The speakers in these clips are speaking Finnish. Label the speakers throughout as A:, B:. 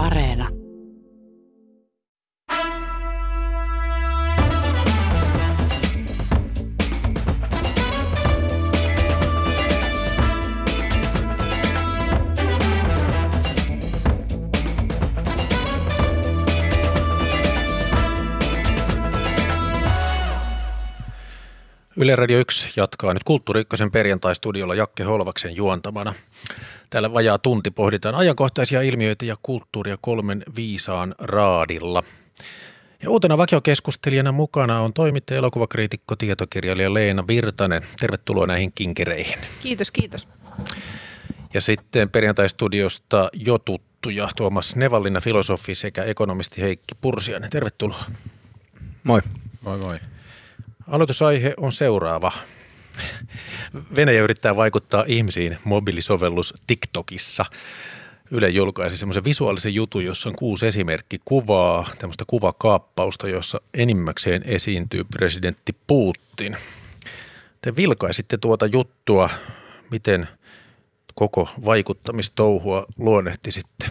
A: Areena.
B: Yle Radio 1 jatkaa nyt Kulttuuri Ykkösen perjantai-studiolla Jakke Holvaksen juontamana. Täällä vajaa tunti pohditaan ajankohtaisia ilmiöitä ja kulttuuria kolmen viisaan raadilla. Ja uutena vakiokeskustelijana mukana on toimittaja, elokuvakriitikko, tietokirjailija Leena Virtanen. Tervetuloa näihin kinkereihin.
C: Kiitos, kiitos.
B: Ja sitten perjantai-studiosta jo tuttuja Tuomas Nevallinna, filosofi sekä ekonomisti Heikki Pursiainen. Tervetuloa.
D: Moi.
B: Moi moi. Aloitusaihe on seuraava. Venäjä yrittää vaikuttaa ihmisiin mobiilisovellus TikTokissa. Yle julkaisi semmoisen visuaalisen jutun, jossa on kuusi esimerkkikuvaa, tämmöistä kuvakaappausta, jossa enimmäkseen esiintyy presidentti Putin. Te vilkaisitte tuota juttua, miten koko vaikuttamistouhua luonnehtisitte.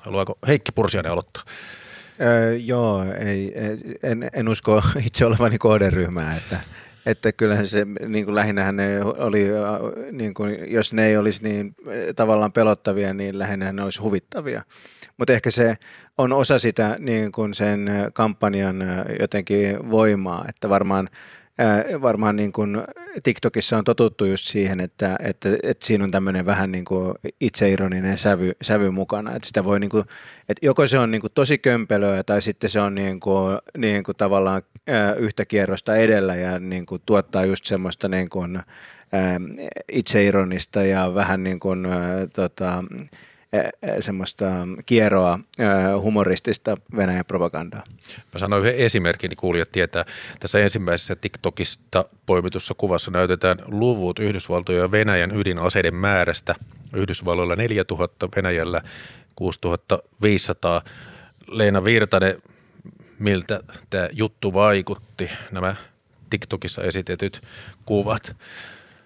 B: Haluaako Heikki Pursiainen aloittaa?
D: Öö, joo, ei, en, en usko itse olevani kohderyhmää, että, että kyllähän se niin kuin lähinnähän ne oli, niin kuin, jos ne ei olisi niin tavallaan pelottavia, niin lähinnä ne olisi huvittavia. Mutta ehkä se on osa sitä niin kuin sen kampanjan jotenkin voimaa, että varmaan – varmaan niin kuin TikTokissa on totuttu just siihen, että, että, että siinä on tämmöinen vähän niin kuin itseironinen sävy, sävy mukana. Että sitä voi niin kuin, että joko se on niin kuin tosi kömpelöä tai sitten se on niin kuin, niin kuin tavallaan yhtä kierrosta edellä ja niin kuin tuottaa just semmoista niin kuin, itseironista ja vähän niin kuin, tota, semmoista kierroa humoristista Venäjän propagandaa.
B: Mä sanoin yhden esimerkin, niin kuulijat tietää. Tässä ensimmäisessä TikTokista poimitussa kuvassa näytetään luvut Yhdysvaltojen ja Venäjän ydinaseiden määrästä. Yhdysvalloilla 4000, Venäjällä 6500. Leena Virtanen, miltä tämä juttu vaikutti, nämä TikTokissa esitetyt kuvat?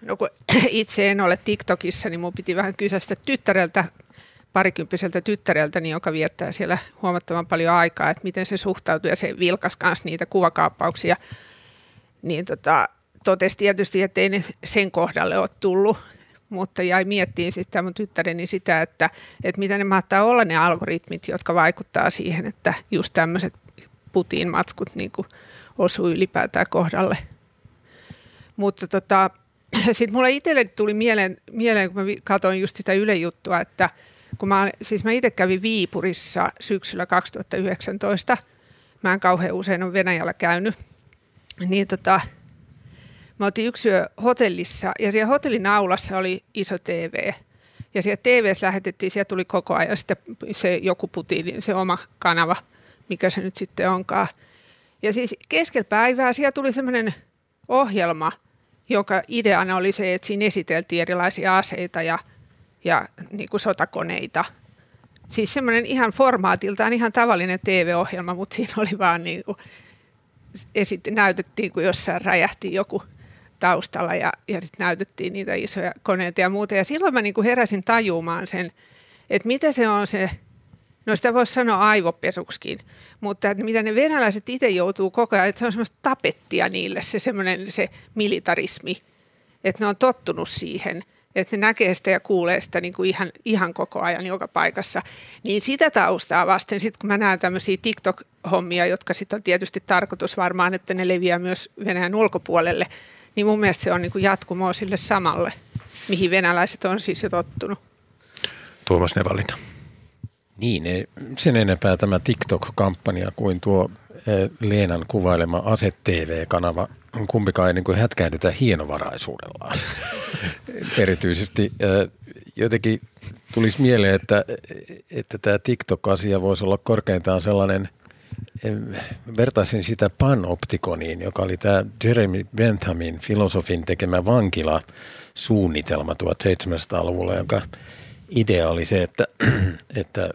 C: No kun itse en ole TikTokissa, niin mun piti vähän kysästä tyttäreltä parikymppiseltä tyttäreltäni, joka viettää siellä huomattavan paljon aikaa, että miten se suhtautuu ja se vilkas kanssa niitä kuvakaappauksia, niin tota, totesi tietysti, että ei ne sen kohdalle ole tullut, mutta jäi miettiin sitten mun tyttäreni sitä, että, että mitä ne mahtaa olla ne algoritmit, jotka vaikuttaa siihen, että just tämmöiset putiin matskut niin osuu ylipäätään kohdalle. Mutta tota, sitten mulle itselle tuli mieleen, mieleen, kun mä katsoin just sitä Yle juttua, että – kun mä, siis mä itse kävin Viipurissa syksyllä 2019. Mä en kauhean usein ole Venäjällä käynyt. Niin tota, mä oltiin yksi yö hotellissa ja siellä hotellin aulassa oli iso TV. Ja siellä TVssä lähetettiin, siellä tuli koko ajan sitten se joku Putinin, se oma kanava, mikä se nyt sitten onkaan. Ja siis keskellä päivää siellä tuli semmoinen ohjelma, joka ideana oli se, että siinä esiteltiin erilaisia aseita ja – ja niin kuin sotakoneita. Siis semmoinen ihan formaatiltaan ihan tavallinen TV-ohjelma, mutta siinä oli vaan niin kuin, esitti, näytettiin, kun jossain räjähti joku taustalla ja, ja sitten näytettiin niitä isoja koneita ja muuta. Ja silloin mä niin kuin heräsin tajumaan sen, että mitä se on se, no sitä voisi sanoa aivopesuksikin, mutta että mitä ne venäläiset itse joutuu koko ajan, että se on semmoista tapettia niille, se semmoinen se militarismi, että ne on tottunut siihen – että ne näkee sitä ja kuulee sitä niin kuin ihan, ihan koko ajan joka paikassa. Niin sitä taustaa vasten, sitten kun mä näen tämmöisiä TikTok-hommia, jotka sitten on tietysti tarkoitus varmaan, että ne leviää myös Venäjän ulkopuolelle, niin mun mielestä se on niin kuin jatkumoa sille samalle, mihin venäläiset on siis jo tottunut.
B: Tuomas Nevallina.
E: Niin, sen enempää tämä TikTok-kampanja kuin tuo eh, Leenan kuvailema Ase-TV-kanava kumpikaan ei niin kuin hätkähdytä hienovaraisuudellaan. Erityisesti jotenkin tulisi mieleen, että, että tämä TikTok-asia voisi olla korkeintaan sellainen, vertaisin sitä panoptikoniin, joka oli tämä Jeremy Benthamin filosofin tekemä vankila suunnitelma 1700-luvulla, jonka idea oli se, että, että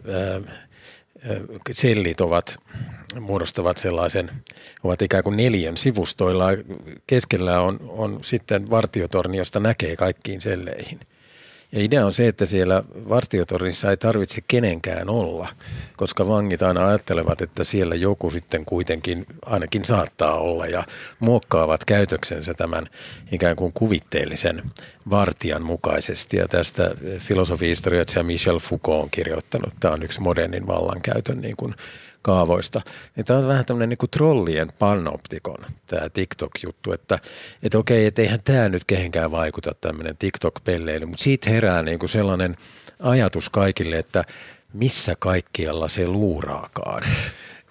E: sellit ovat, muodostavat sellaisen, ovat ikään kuin neljän sivustoilla. Keskellä on, on sitten vartiotorni, josta näkee kaikkiin selleihin. Ja idea on se, että siellä vartiotornissa ei tarvitse kenenkään olla, koska vangit aina ajattelevat, että siellä joku sitten kuitenkin ainakin saattaa olla ja muokkaavat käytöksensä tämän ikään kuin kuvitteellisen vartijan mukaisesti. Ja tästä filosofihistorioitsija Michel Foucault on kirjoittanut, tämä on yksi modernin vallankäytön niin kuin kaavoista. Niin tämä on vähän tämmöinen niin kuin trollien panoptikon tämä TikTok-juttu, että, että okei, että eihän tämä nyt kehenkään vaikuta tämmöinen TikTok-pelleily, mutta siitä herää niin kuin sellainen ajatus kaikille, että missä kaikkialla se luuraakaan.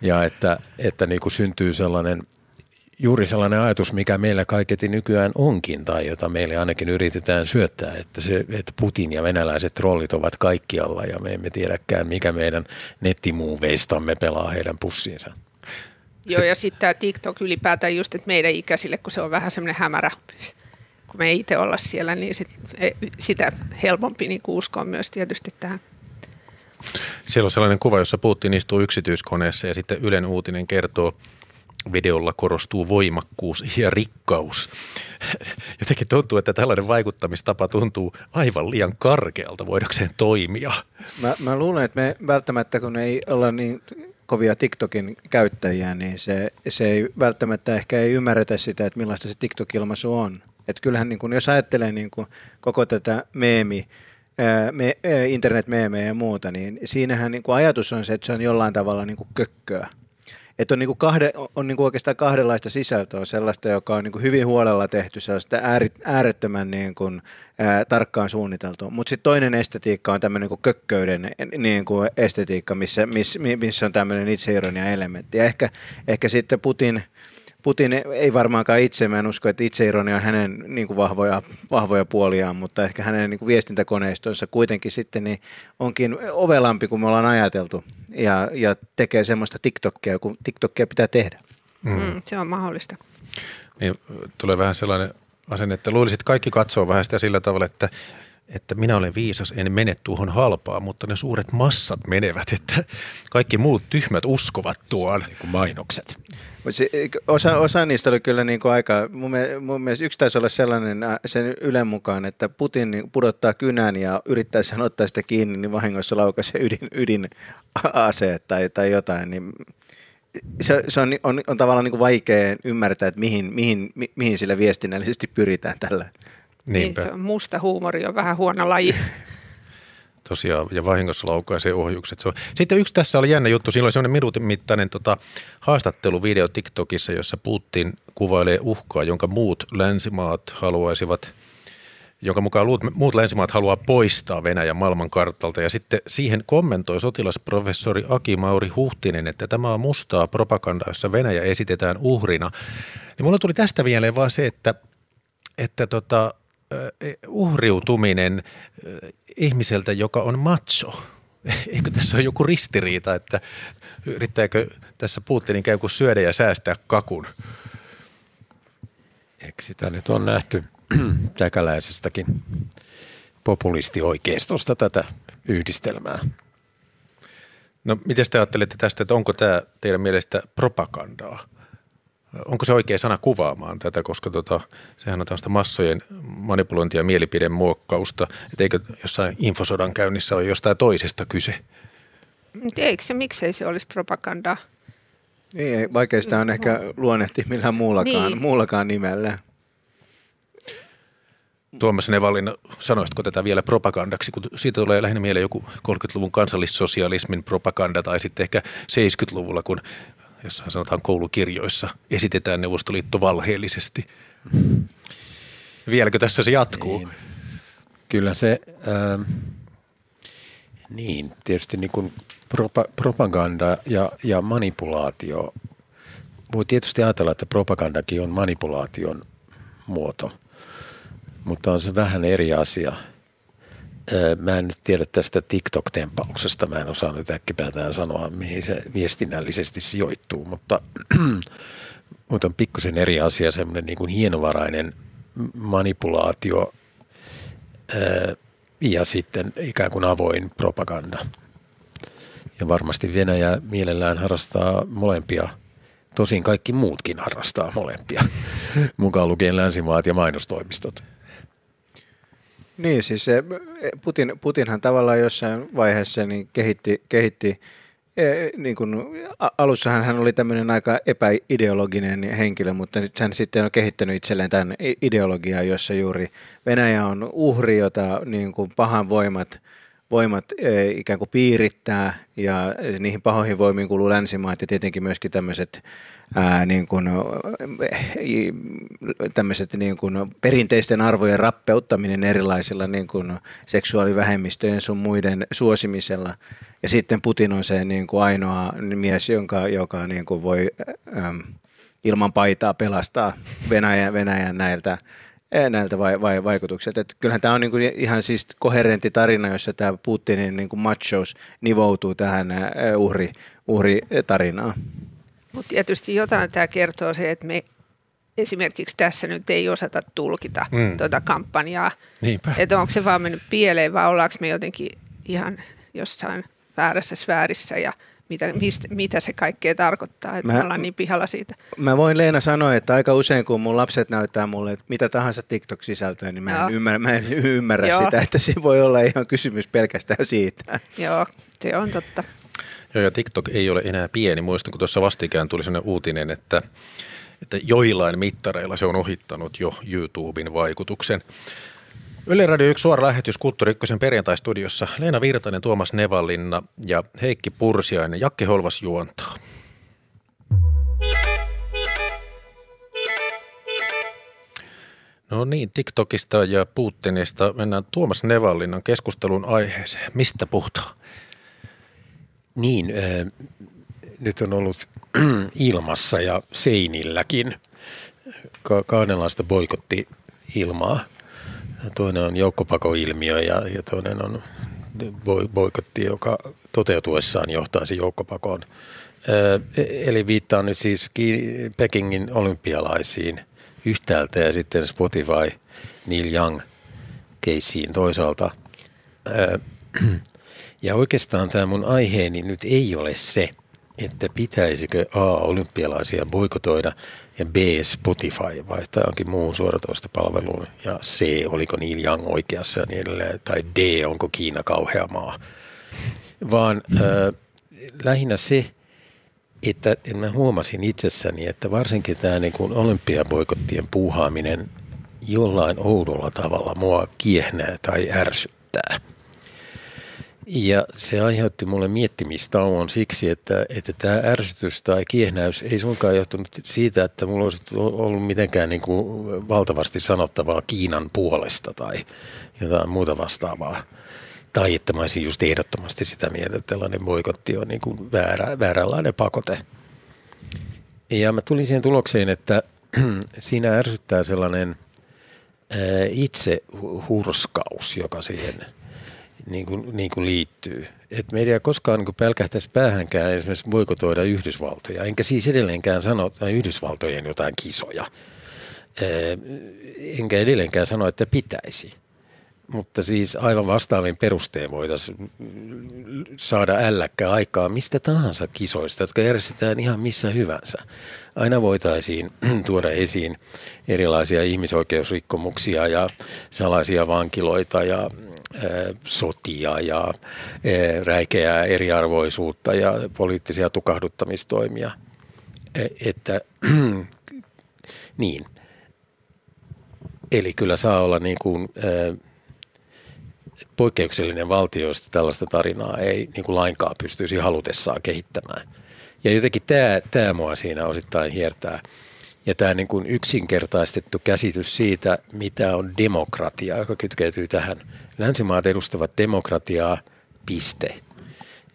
E: Ja että, että niin kuin syntyy sellainen juuri sellainen ajatus, mikä meillä kaiketi nykyään onkin, tai jota meille ainakin yritetään syöttää, että, se, että Putin ja venäläiset trollit ovat kaikkialla ja me emme tiedäkään, mikä meidän nettimuuveistamme pelaa heidän pussiinsa.
C: Joo, ja sitten tämä TikTok ylipäätään just, että meidän ikäisille, kun se on vähän semmoinen hämärä, kun me ei itse olla siellä, niin sit, e, sitä helpompi niin uskoa myös tietysti tähän.
B: Siellä on sellainen kuva, jossa Putin istuu yksityiskoneessa ja sitten Ylen uutinen kertoo, videolla korostuu voimakkuus ja rikkaus. Jotenkin tuntuu, että tällainen vaikuttamistapa tuntuu aivan liian karkealta voidakseen toimia.
D: Mä, mä luulen, että me välttämättä, kun ei olla niin kovia TikTokin käyttäjiä, niin se, se ei välttämättä ehkä ei ymmärretä sitä, että millaista se TikTok-ilmaisu on. Et kyllähän niin kun, jos ajattelee niin kun, koko tätä meemi, me, internet-meemejä ja muuta, niin siinähän niin ajatus on se, että se on jollain tavalla niin kökköä että on, niinku kahde, on niinku oikeastaan kahdenlaista sisältöä, sellaista, joka on niinku hyvin huolella tehty, sellaista äärettömän niinku, ää, tarkkaan suunniteltu. Mutta sitten toinen estetiikka on tämmöinen niinku kökköyden niinku estetiikka, missä, missä, missä on tämmöinen itseironia elementti. Ja ehkä, ehkä sitten Putin – Putin ei varmaankaan itse, mä en usko, että itseironia on hänen niin kuin vahvoja, vahvoja puoliaan, mutta ehkä hänen niin kuin viestintäkoneistonsa kuitenkin sitten niin onkin ovelampi kuin me ollaan ajateltu ja, ja tekee semmoista TikTokia, kun TikTokia pitää tehdä.
C: Mm. Mm, se on mahdollista.
B: Niin, tulee vähän sellainen asenne, että luulisit, että kaikki katsoo vähän sitä sillä tavalla, että että minä olen viisas, en mene tuohon halpaan, mutta ne suuret massat menevät, että kaikki muut tyhmät uskovat tuon.
E: Niin kuin mainokset.
D: Osa, osa niistä oli kyllä niin kuin aika, mun, mielestä, mun mielestä yksi taisi olla sellainen äh, sen Ylen mukaan, että Putin niin pudottaa kynän ja yrittää sen ottaa sitä kiinni, niin vahingossa laukaisee ydin, ydinaseet tai, tai jotain, niin se, se on, on, on tavallaan niin kuin vaikea ymmärtää, että mihin, mihin, mihin sillä viestinnällisesti pyritään tällä
C: Niinpä. Niin, se on musta huumori on vähän huono laji.
B: Tosiaan, ja vahingossa laukaisee ohjukset. Sitten yksi tässä oli jännä juttu. Siinä oli semmoinen minuutin mittainen tota, haastatteluvideo TikTokissa, jossa Putin kuvailee uhkaa, jonka muut länsimaat haluaisivat jonka mukaan muut länsimaat haluaa poistaa Venäjän maailmankartalta. Ja sitten siihen kommentoi sotilasprofessori Aki Mauri Huhtinen, että tämä on mustaa propagandaa, jossa Venäjä esitetään uhrina. Niin mulla tuli tästä mieleen vaan se, että, että tota, uhriutuminen ihmiseltä, joka on macho. Eikö tässä ole joku ristiriita, että yrittääkö tässä Putinin käy kuin syödä ja säästää kakun?
E: Eikö sitä nyt on nähty täkäläisestäkin populistioikeistosta tätä yhdistelmää?
B: No miten te ajattelette tästä, että onko tämä teidän mielestä propagandaa? Onko se oikea sana kuvaamaan tätä, koska tota, sehän on tällaista massojen manipulointia ja mielipidemuokkausta, että eikö jossain infosodan käynnissä ole jostain toisesta kyse?
C: Eikö se, miksei se olisi propagandaa?
D: Niin, vaikea sitä on ehkä luonnehti millään muullakaan, niin. muullakaan nimellä.
B: Tuomas Nevalin, sanoisitko tätä vielä propagandaksi, kun siitä tulee lähinnä mieleen joku 30-luvun kansallissosialismin propaganda tai sitten ehkä 70-luvulla, kun jossa sanotaan koulukirjoissa, esitetään Neuvostoliitto valheellisesti. Vieläkö tässä se jatkuu? Niin.
E: Kyllä se, äh, niin tietysti niin kuin propa, propaganda ja, ja manipulaatio. Voi tietysti ajatella, että propagandakin on manipulaation muoto, mutta on se vähän eri asia – Mä en nyt tiedä tästä TikTok-tempauksesta, mä en osaa nyt äkkipäätään sanoa, mihin se viestinnällisesti sijoittuu, mutta, mutta on pikkusen eri asia semmoinen niin kuin hienovarainen manipulaatio ja sitten ikään kuin avoin propaganda. Ja varmasti Venäjä mielellään harrastaa molempia, tosin kaikki muutkin harrastaa molempia, mukaan lukien länsimaat ja mainostoimistot.
D: Niin, siis se, Putin, Putinhan tavallaan jossain vaiheessa niin kehitti, kehitti e, niin kuin, alussahan hän oli tämmöinen aika epäideologinen henkilö, mutta nyt hän sitten on kehittänyt itselleen tämän ideologiaa, jossa juuri Venäjä on uhri, jota niin kuin pahan voimat – voimat e, ikään kuin piirittää ja niihin pahoihin voimiin kuuluu länsimaat ja tietenkin myöskin tämmöiset ää, niin kuin, tämmöiset niin perinteisten arvojen rappeuttaminen erilaisilla niin kuin seksuaalivähemmistöjen sun muiden suosimisella. Ja sitten Putin on se niin kuin ainoa mies, jonka, joka niin kuin voi ilman paitaa pelastaa Venäjän, Venäjän näiltä näiltä vai, vai, vaikutuksilta. Että kyllähän tämä on niinku ihan siis koherentti tarina, jossa tämä Putinin niinku machos nivoutuu tähän uhri, uhritarinaan.
C: Mutta tietysti jotain tämä kertoo se, että me esimerkiksi tässä nyt ei osata tulkita mm. tuota kampanjaa. Että onko se vaan mennyt pieleen vai ollaanko me jotenkin ihan jossain väärässä sfäärissä ja – mitä, mistä, mitä se kaikkea tarkoittaa, että mä, me ollaan niin pihalla siitä.
D: Mä voin Leena sanoa, että aika usein kun mun lapset näyttää mulle että mitä tahansa TikTok-sisältöä, niin mä en ymmärrä, mä en ymmärrä sitä, että se voi olla ihan kysymys pelkästään siitä.
C: Joo, se on totta.
B: Joo, ja TikTok ei ole enää pieni. Muistan, kun tuossa vastikään tuli sellainen uutinen, että, että joillain mittareilla se on ohittanut jo YouTuben vaikutuksen. Yle Radio 1 suora lähetys Kulttuuri Ykkösen perjantaistudiossa. Leena Virtanen, Tuomas Nevallinna ja Heikki Pursiainen. Jakke Holvas juontaa. No niin, TikTokista ja Putinista mennään Tuomas Nevallinnan keskustelun aiheeseen. Mistä puhutaan?
E: Niin, äh, nyt on ollut ilmassa ja seinilläkin ka- kahdenlaista boikotti ilmaa – Toinen on joukkopakoilmiö ja, ja toinen on boikotti, joka toteutuessaan johtaisi joukkopakoon. Eli viittaan nyt siis Pekingin olympialaisiin yhtäältä ja sitten Spotify Neil Young keissiin toisaalta. Ja oikeastaan tämä mun aiheeni nyt ei ole se, että pitäisikö A. olympialaisia boikotoida ja B. Spotify vaihtaa jonkin muuhun suoratoistopalveluun ja C. oliko Neil Young oikeassa ja niin edelleen tai D. onko Kiina kauhea maa. Vaan äh, lähinnä se, että mä huomasin itsessäni, että varsinkin tämä niin olympiaboikottien puuhaaminen jollain oudolla tavalla mua kiehnää tai ärsyttää – ja se aiheutti mulle miettimistauon siksi, että, että tämä ärsytys tai kiehnäys ei suinkaan johtunut siitä, että mulla olisi ollut mitenkään niin kuin valtavasti sanottavaa Kiinan puolesta tai jotain muuta vastaavaa. Tai että mä olisin just ehdottomasti sitä mieltä, että tällainen boikotti on niin kuin väärä, vääränlainen pakote. Ja mä tulin siihen tulokseen, että siinä ärsyttää sellainen itse hurskaus, joka siihen – niin kuin, niin kuin liittyy. Et meidän ei koskaan niin pelkähtäisi päähänkään esimerkiksi boikotoida Yhdysvaltoja, enkä siis edelleenkään sano Yhdysvaltojen jotain kisoja. Enkä edelleenkään sano, että pitäisi. Mutta siis aivan vastaavin perusteen voitaisiin saada älläkkä aikaa mistä tahansa kisoista, jotka järjestetään ihan missä hyvänsä. Aina voitaisiin tuoda esiin erilaisia ihmisoikeusrikkomuksia ja salaisia vankiloita ja sotia ja räikeää eriarvoisuutta ja poliittisia tukahduttamistoimia. E, että niin. Eli kyllä saa olla niin kuin, poikkeuksellinen valtio, josta tällaista tarinaa ei niin kuin lainkaan pystyisi halutessaan kehittämään. Ja jotenkin tämä, tämä mua siinä osittain hiertää. Ja tämä niin kuin yksinkertaistettu käsitys siitä, mitä on demokratia, joka kytkeytyy tähän – Länsimaat edustavat demokratiaa, piste.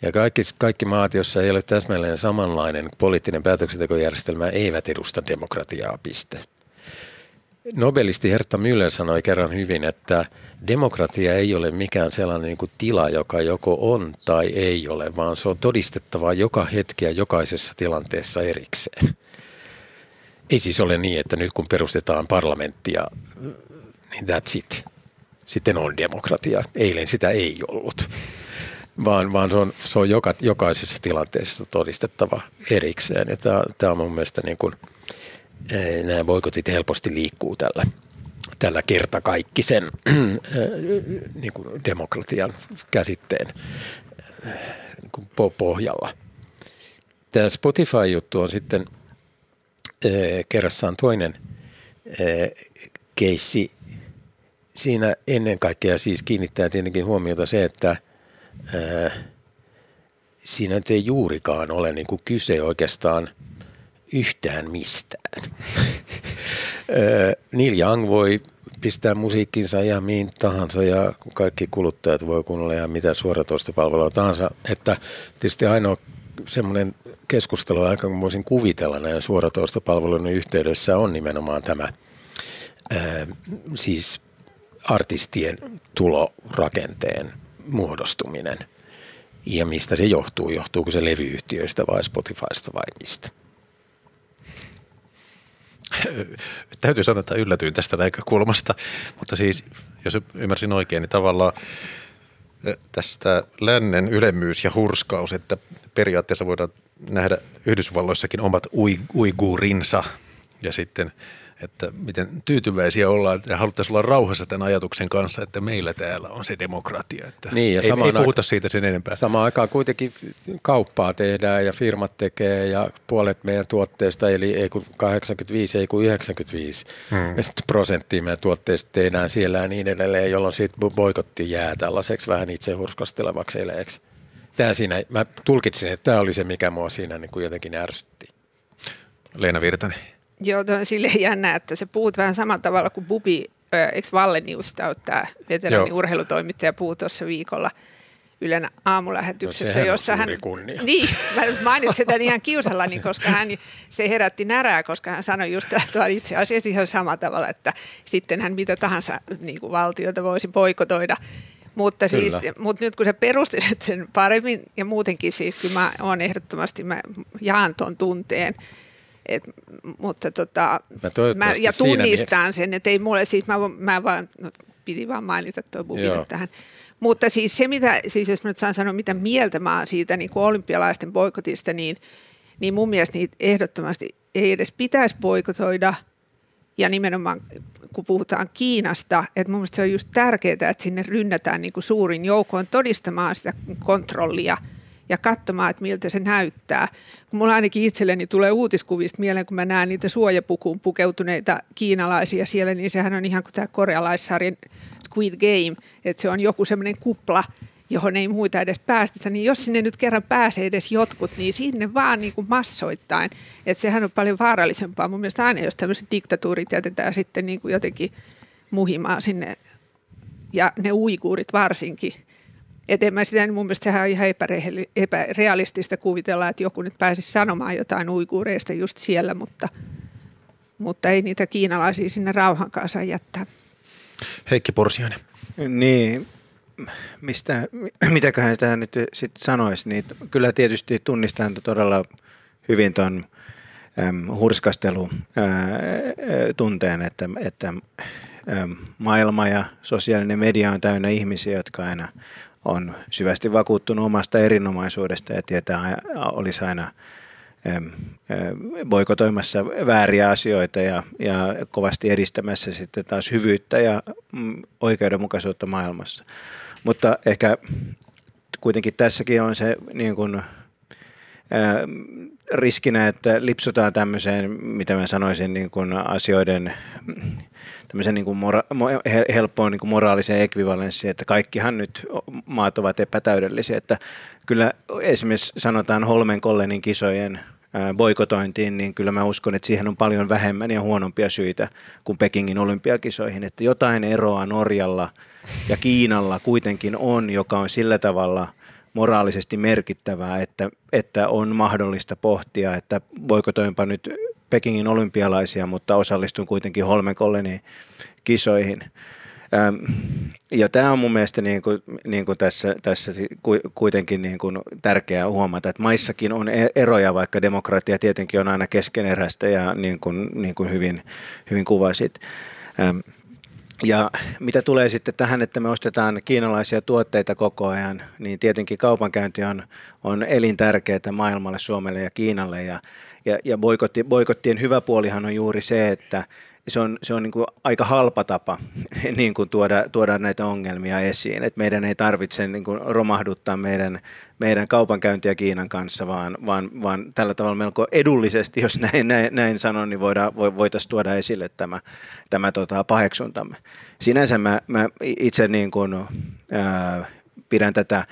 E: Ja kaikki, kaikki maat, joissa ei ole täsmälleen samanlainen poliittinen päätöksentekojärjestelmä, eivät edusta demokratiaa, piste. Nobelisti Herta Müller sanoi kerran hyvin, että demokratia ei ole mikään sellainen niin kuin tila, joka joko on tai ei ole, vaan se on todistettava joka hetki ja jokaisessa tilanteessa erikseen. Ei siis ole niin, että nyt kun perustetaan parlamenttia, niin that's it sitten on demokratia. Eilen sitä ei ollut, vaan, vaan se on, se on joka, jokaisessa tilanteessa todistettava erikseen. Ja tämä, tämä on mun mielestä niin kuin, nämä boikotit helposti liikkuu tällä, tällä kerta kaikki sen niin kuin demokratian käsitteen niin kuin pohjalla. Tämä Spotify-juttu on sitten kerrassaan toinen keissi. Siinä ennen kaikkea siis kiinnittää tietenkin huomiota se, että siinä nyt ei juurikaan ole niin kuin kyse oikeastaan yhtään mistään. Neil Young voi pistää musiikkinsa ja mihin tahansa ja kaikki kuluttajat voi kuunnella ihan mitä suoratoistopalvelua tahansa. Että tietysti ainoa semmoinen keskustelu aika kun voisin kuvitella näiden suoratoistopalvelujen yhteydessä on nimenomaan tämä ää, siis artistien tulorakenteen muodostuminen. Ja mistä se johtuu? Johtuuko se levyyhtiöistä vai Spotifysta vai mistä?
B: Täytyy sanoa, että yllätyin tästä näkökulmasta, mutta siis jos ymmärsin oikein, niin tavallaan tästä lännen ylemmyys ja hurskaus, että periaatteessa voidaan nähdä Yhdysvalloissakin omat uiguurinsa ja sitten – että miten tyytyväisiä ollaan, että haluttaisiin olla rauhassa tämän ajatuksen kanssa, että meillä täällä on se demokratia. Että niin, ja ei, ei puhuta siitä sen enempää.
E: Samaan aikaan kuitenkin kauppaa tehdään ja firmat tekee ja puolet meidän tuotteista, eli ei kun 85, ei kun 95 hmm. prosenttia meidän tuotteista tehdään siellä ja niin edelleen, jolloin siitä boikotti jää tällaiseksi vähän itse hurskastelevaksi eleeksi. Tämä siinä, mä tulkitsin, että tämä oli se, mikä mua siinä niin kuin jotenkin ärsytti.
B: Leena Virtanen.
C: Joo, on silleen jännä, että se puhut vähän samalla tavalla kuin Bubi, eikö Vallenius, tämä veteraani urheilutoimittaja, puhuu tuossa viikolla Ylen aamulähetyksessä,
E: no,
C: jossa
E: hän...
C: Kunnia. Niin, mä mainitsin tämän ihan kiusallani, koska hän, se herätti närää, koska hän sanoi just tuo itse asiassa ihan samalla tavalla, että sitten hän mitä tahansa niin kuin valtiota voisi poikotoida. Mutta, siis, mutta nyt kun sä perustelet sen paremmin ja muutenkin siis, kyllä mä oon ehdottomasti, mä jaan tuon tunteen, et, mutta tota, mä mä, ja tunnistan sen, että ei mulle, siis mä, mä vaan, no, piti vaan mainita tuo bubille tähän. Mutta siis se, mitä, siis jos mä nyt saan sanoa, mitä mieltä mä oon siitä niin kuin olympialaisten boikotista, niin, niin mun mielestä niitä ehdottomasti ei edes pitäisi boikotoida. Ja nimenomaan kun puhutaan Kiinasta, että mun mielestä se on just tärkeää, että sinne rynnätään niin kuin suurin joukkoon todistamaan sitä kontrollia – ja katsomaan, että miltä se näyttää. Kun mulla ainakin itselleni tulee uutiskuvista mieleen, kun mä näen niitä suojapukuun pukeutuneita kiinalaisia siellä, niin sehän on ihan kuin tämä korealaissarjan Squid Game, että se on joku semmoinen kupla, johon ei muita edes päästetä, niin jos sinne nyt kerran pääsee edes jotkut, niin sinne vaan niin kuin massoittain. Että sehän on paljon vaarallisempaa mun mielestä aina, jos tämmöiset diktatuurit jätetään sitten niin kuin jotenkin muhimaan sinne, ja ne uikuurit varsinkin, et en mä sitä, mun mielestä sehän on ihan epärealistista kuvitella, että joku nyt pääsisi sanomaan jotain uikuureista just siellä, mutta, mutta ei niitä kiinalaisia sinne rauhan kanssa jättää.
B: Heikki Porsiainen.
D: Niin, mistä, mitäköhän sitä nyt sitten sanoisi, niin kyllä tietysti tunnistan todella hyvin tuon hurskastelutunteen, että, että äm, maailma ja sosiaalinen media on täynnä ihmisiä, jotka aina on syvästi vakuuttunut omasta erinomaisuudesta ja tietää, olisi aina boikotoimassa vääriä asioita ja, ja kovasti edistämässä sitten taas hyvyyttä ja mm, oikeudenmukaisuutta maailmassa. Mutta ehkä kuitenkin tässäkin on se niin kuin, riskinä, että lipsutaan tämmöiseen, mitä mä sanoisin, niin kuin asioiden niin kuin mora- helppoon niin kuin moraaliseen ekvivalenssiin, että kaikkihan nyt maat ovat epätäydellisiä. Että kyllä esimerkiksi sanotaan Holmenkollenin kisojen boikotointiin, niin kyllä mä uskon, että siihen on paljon vähemmän ja huonompia syitä kuin Pekingin olympiakisoihin. Että jotain eroa Norjalla ja Kiinalla kuitenkin on, joka on sillä tavalla moraalisesti merkittävää, että, että on mahdollista pohtia, että boikotoinpa nyt Pekingin olympialaisia, mutta osallistun kuitenkin Holmenkollenin kisoihin. Ja tämä on mun mielestä niin kuin, niin kuin tässä, tässä kuitenkin niin kuin tärkeää huomata, että maissakin on e-, eroja, vaikka demokratia tietenkin on aina keskeneräistä ja niin kuin, niin kuin hyvin, hyvin kuvasit. Ja mitä tulee sitten tähän, että me ostetaan kiinalaisia tuotteita koko ajan, niin tietenkin kaupankäynti on, on elintärkeää maailmalle, Suomelle ja Kiinalle. Ja, ja, ja boikotti, boikottien hyvä puolihan on juuri se, että, se on, se on niin kuin aika halpa tapa niin kuin tuoda, tuoda näitä ongelmia esiin. Et meidän ei tarvitse niin kuin romahduttaa meidän, meidän kaupankäyntiä Kiinan kanssa, vaan, vaan, vaan tällä tavalla melko edullisesti, jos näin, näin, näin sanon, niin voidaan, voitaisiin tuoda esille tämä, tämä tota, paheksuntamme. Sinänsä mä, mä itse niin kuin, ää, pidän tätä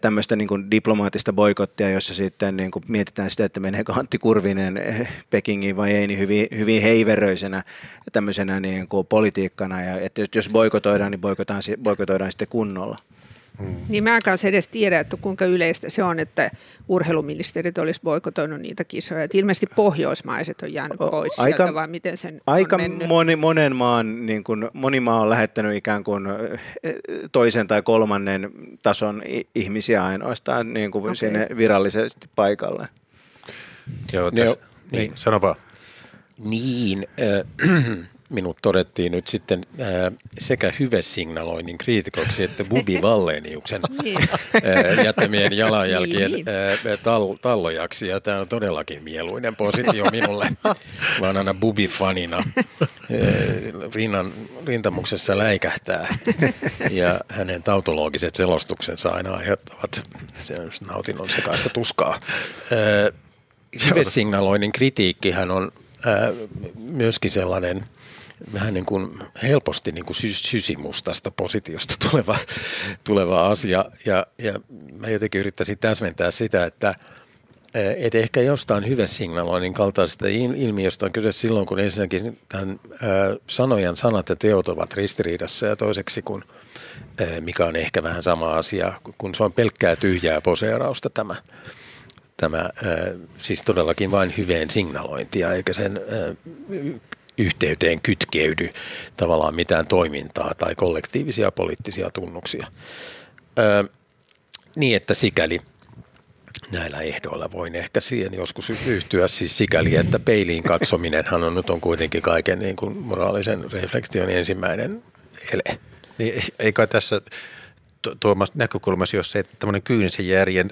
D: tämmöistä niin kuin diplomaattista boikottia, jossa sitten niin kuin mietitään sitä, että meneekö Antti Kurvinen eh, Pekingiin vai ei, niin hyvin, hyvin heiveröisenä tämmöisenä niin kuin politiikkana. Ja että jos boikotoidaan, niin boikotoidaan, boikotoidaan sitten kunnolla.
C: Mm. Niin mä en kanssa edes tiedä, että kuinka yleistä se on, että urheiluministerit olisi boikotoinut niitä kisoja. Että ilmeisesti pohjoismaiset on jäänyt pois aika, sieltä, vai miten sen
D: Aika
C: on
D: moni, monen maan, niin kuin, moni maa on lähettänyt ikään kuin toisen tai kolmannen tason ihmisiä ainoastaan niin kuin okay. sinne virallisesti paikalle.
B: Joo, tässä, niin, niin, sano vaan.
E: Niin, äh, minut todettiin nyt sitten ää, sekä hyvesignaloinnin kriitikoksi että Bubi Valleniuksen niin. jättämien jalanjälkien niin, niin. tal- tallojaksi. Ja tämä on todellakin mieluinen positio minulle vanhana Bubi-fanina. Rinnan, rintamuksessa läikähtää ja hänen tautologiset selostuksensa aina aiheuttavat nautinnon sekaista tuskaa. Hyvesignaloinnin kritiikkihän on myöskin sellainen – vähän niin kuin helposti niin kuin sysimustasta positiosta tuleva, tuleva asia. Ja, ja mä jotenkin yrittäisin täsmentää sitä, että et ehkä jostain hyvesignaloinnin kaltaisesta ilmiöstä on kyse silloin, kun ensinnäkin tämän sanojan sanat ja teot ovat ristiriidassa ja toiseksi kun, mikä on ehkä vähän sama asia, kun se on pelkkää tyhjää poseerausta tämä, tämä siis todellakin vain hyveen signalointia, eikä sen yhteyteen kytkeydy tavallaan mitään toimintaa tai kollektiivisia poliittisia tunnuksia. Öö, niin, että sikäli näillä ehdoilla voin ehkä siihen joskus yhtyä siis sikäli, että peiliin katsominenhan on nyt on kuitenkin kaiken niin kuin moraalisen reflektion ensimmäinen ele.
B: Niin, ei tässä tuomassa näkökulmassa, jos se, että tämmöinen kyynisen järjen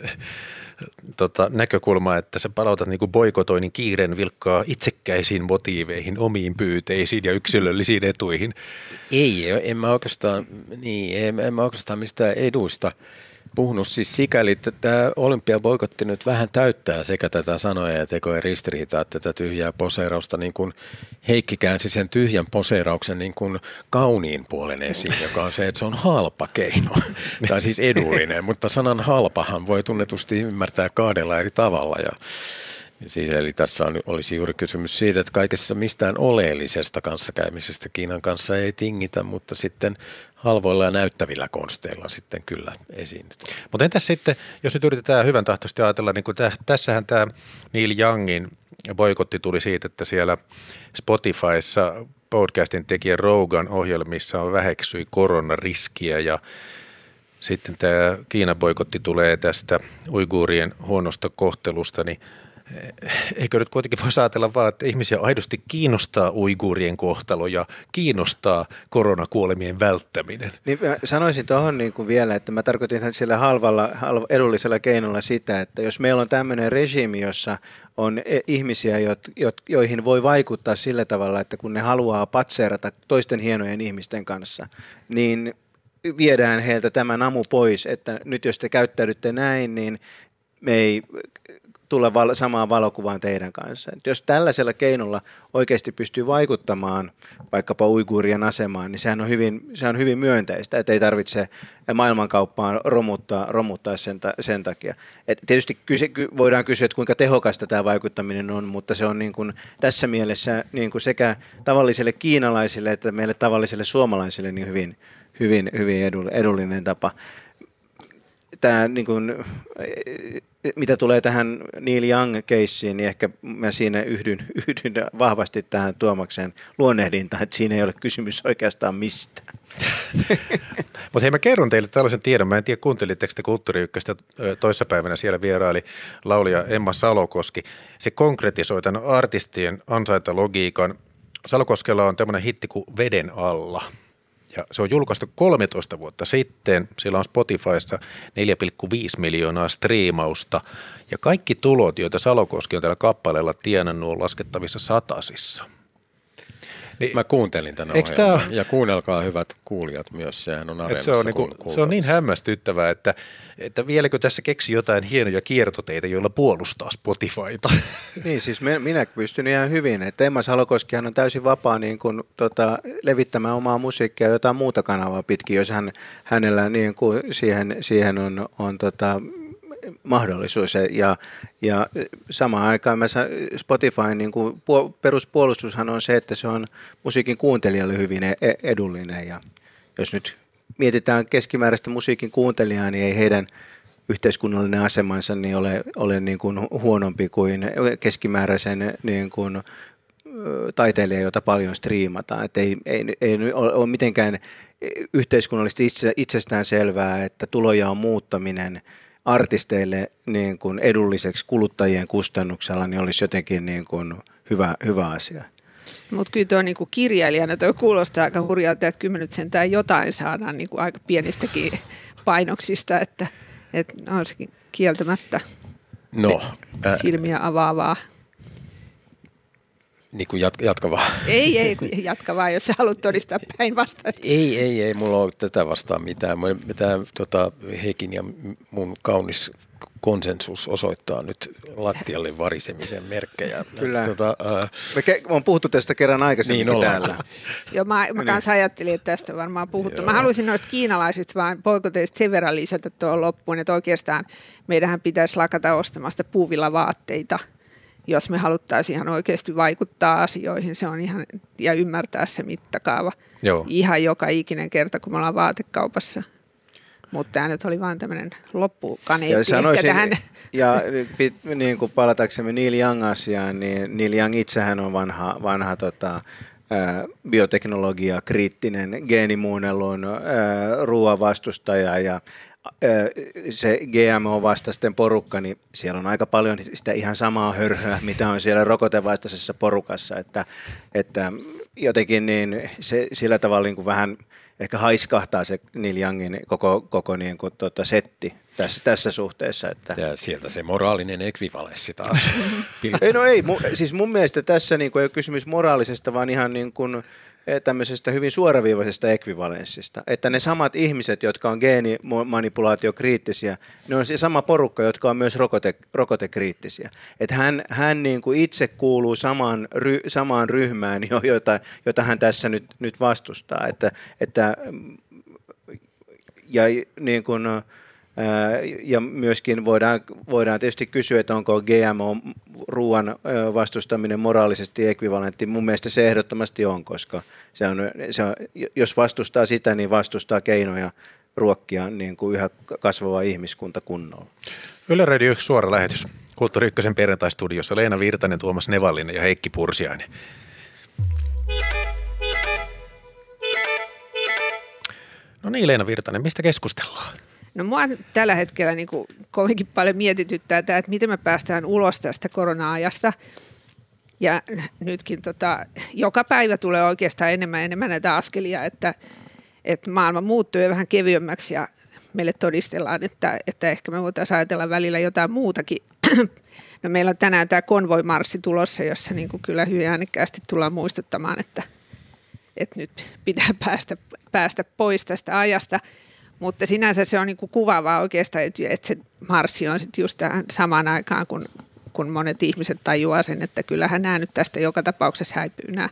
B: tota, näkökulma, että sä palautat niin boikotoinnin kiireen vilkkaa itsekkäisiin motiiveihin, omiin pyyteisiin ja yksilöllisiin etuihin.
E: Ei, en mä oikeastaan, niin, en, en mä oikeastaan mistään eduista puhunut siis sikäli, että tämä olympiaboikotti nyt vähän täyttää sekä tätä sanoja ja tekojen ristiriitaa, että tätä tyhjää poseerausta, niin kuin Heikki käänsi sen tyhjän poseerauksen niin kuin kauniin puolen esiin, joka on se, että se on halpa keino, tai siis edullinen, mutta sanan halpahan voi tunnetusti ymmärtää kahdella eri tavalla. Ja Siis eli tässä on, olisi juuri kysymys siitä, että kaikessa mistään oleellisesta kanssakäymisestä Kiinan kanssa ei tingitä, mutta sitten halvoilla ja näyttävillä konsteilla sitten kyllä esiin.
B: Mutta entäs sitten, jos nyt yritetään hyvän tahtoisesti ajatella, niin täh, tässähän tämä Neil Youngin boikotti tuli siitä, että siellä Spotifyssa podcastin tekijä Rogan ohjelmissa on väheksyi koronariskiä ja sitten tämä Kiinan boikotti tulee tästä uiguurien huonosta kohtelusta, niin – eikö nyt kuitenkin voi ajatella vaan, että ihmisiä aidosti kiinnostaa uiguurien kohtalo ja kiinnostaa koronakuolemien välttäminen?
D: Niin sanoisin tuohon niin vielä, että mä tarkoitin sillä halvalla, halva, edullisella keinolla sitä, että jos meillä on tämmöinen regiimi, jossa on e, ihmisiä, joihin voi vaikuttaa sillä tavalla, että kun ne haluaa patseerata toisten hienojen ihmisten kanssa, niin viedään heiltä tämä namu pois, että nyt jos te käyttäydytte näin, niin me ei tulla val- samaan valokuvaan teidän kanssa. Et jos tällaisella keinolla oikeasti pystyy vaikuttamaan vaikkapa uiguurien asemaan, niin sehän on hyvin, se on hyvin myönteistä, että ei tarvitse maailmankauppaan romuttaa, romuttaa sen, ta- sen takia. Et tietysti kyse, voidaan kysyä, että kuinka tehokasta tämä vaikuttaminen on, mutta se on niin kuin tässä mielessä niin kuin sekä tavallisille kiinalaisille että meille tavallisille suomalaisille niin hyvin, hyvin, hyvin edullinen tapa tämä, niin kuin, mitä tulee tähän Neil Young-keissiin, niin ehkä mä siinä yhdyn, yhdyn vahvasti tähän Tuomaksen luonnehdintaan, että siinä ei ole kysymys oikeastaan mistään.
B: Mutta hei, mä kerron teille tällaisen tiedon. Mä en tiedä, kuuntelitteko te Kulttuuri Ykköstä toissapäivänä siellä vieraili laulija Emma Salokoski. Se konkretisoi tämän artistien ansaintalogiikan. Salokoskella on tämmöinen hitti kuin Veden alla – ja se on julkaistu 13 vuotta sitten. Sillä on Spotifyssa 4,5 miljoonaa striimausta. Ja kaikki tulot, joita Salokoski on tällä kappaleella tienannut, on laskettavissa satasissa.
E: Niin, Mä kuuntelin tänä ohjelman. Ja kuunnelkaa hyvät kuulijat myös, sehän on areenassa.
B: Se on, niinku, se on niin hämmästyttävää, että, että vieläkö tässä keksi jotain hienoja kiertoteitä, joilla puolustaa Spotifyta.
D: Niin, siis minä pystyn ihan hyvin. Että Emma Salokoskihan on täysin vapaa niin kuin, tota, levittämään omaa musiikkia jotain muuta kanavaa pitkin, jos hän, hänellä niin kuin, siihen, siihen on, on tota, mahdollisuus. Ja, ja samaan aikaan mä Spotify niin kuin peruspuolustushan on se, että se on musiikin kuuntelijalle hyvin e-, edullinen. Ja jos nyt mietitään keskimääräistä musiikin kuuntelijaa, niin ei heidän yhteiskunnallinen asemansa niin ole, ole niin kuin huonompi kuin keskimääräisen niin kuin taiteilija, jota paljon striimataan. Että ei, ei, ei ole mitenkään yhteiskunnallisesti itse, itsestään selvää, että tuloja on muuttaminen – artisteille niin kuin edulliseksi kuluttajien kustannuksella, niin olisi jotenkin niin kuin hyvä, hyvä asia.
C: Mutta kyllä tuo niin kirjailijana tuo kuulostaa aika hurjalta, että kyllä nyt sentään jotain saadaan niin kuin aika pienistäkin painoksista, että, että on sekin kieltämättä
E: no,
C: ää, silmiä avaavaa.
E: Niin kuin jatka, jatka vaan.
C: Ei, ei, jatka vaan, jos sä haluat todistaa päinvastaista.
E: Ei, ei, ei, mulla ole tätä vastaan mitään. Tämä tota, Heikin ja mun kaunis konsensus osoittaa nyt lattialle varisemisen merkkejä.
D: Kyllä. Tota, äh, Me ke- on puhuttu tästä kerran aikaisemmin niin täällä.
C: Joo, mä, mä kanssa ajattelin, että tästä varmaan puhuttu. Joo. Mä haluaisin noista kiinalaisista vaan poikoteista sen verran lisätä tuohon loppuun, että oikeastaan meidän pitäisi lakata ostamasta puuvilla vaatteita – jos me haluttaisiin ihan oikeasti vaikuttaa asioihin, se on ihan, ja ymmärtää se mittakaava. Joo. Ihan joka ikinen kerta, kun me ollaan vaatekaupassa. Mutta tämä nyt oli vain tämmöinen loppukaneetti ja sanoisin, tähän.
D: Ja niin kuin palataksemme Neil Young-asiaan, niin Neil Young itsehän on vanha, vanha tota, bioteknologia, kriittinen, geenimuunnelun, ruoan vastustaja ja se GMO-vastaisten porukka, niin siellä on aika paljon sitä ihan samaa hörhöä, mitä on siellä rokotevastaisessa porukassa, että, että jotenkin niin se sillä tavalla niin kuin vähän ehkä haiskahtaa se Neil Youngin koko, koko niin kuin tuota setti tässä, tässä suhteessa. Että.
E: Ja sieltä se moraalinen ekvivalenssi taas.
D: ei, no ei, mu, siis mun mielestä tässä niin kuin ei ole kysymys moraalisesta, vaan ihan niin kuin tämmöisestä hyvin suoraviivaisesta ekvivalenssista. Että ne samat ihmiset, jotka on geenimanipulaatiokriittisiä, ne on se sama porukka, jotka on myös rokote, rokotekriittisiä. Että hän, hän niin kuin itse kuuluu samaan, ry, samaan ryhmään, jota, jota hän tässä nyt, nyt vastustaa. Että, että, ja niin kuin, ja myöskin voidaan, voidaan tietysti kysyä, että onko GMO-ruoan vastustaminen moraalisesti ekvivalentti. Mun mielestä se ehdottomasti on, koska se on, se on, jos vastustaa sitä, niin vastustaa keinoja ruokkia niin kuin yhä kasvava ihmiskunta kunnolla.
B: Yle Radio suora lähetys. Kulttuuri Ykkösen perjantai-studiossa Leena Virtanen, Tuomas Nevallinen ja Heikki Pursiainen. No niin, Leena Virtanen, mistä keskustellaan?
C: No mua tällä hetkellä niin kuin kovinkin paljon mietityttää tämä, että miten me päästään ulos tästä korona-ajasta. Ja nytkin tota, joka päivä tulee oikeastaan enemmän ja enemmän näitä askelia, että, että maailma muuttuu jo vähän kevyemmäksi ja meille todistellaan, että, että ehkä me voitaisiin ajatella välillä jotain muutakin. No meillä on tänään tämä konvoimarssi tulossa, jossa niin kuin kyllä hyvin äänekkäästi tullaan muistuttamaan, että, että nyt pitää päästä, päästä pois tästä ajasta – mutta sinänsä se on niin kuin kuvaavaa oikeastaan, että, että se marssi on sitten just tähän samaan aikaan, kun, kun monet ihmiset tajuaa sen, että kyllähän nämä nyt tästä joka tapauksessa häipyy nämä,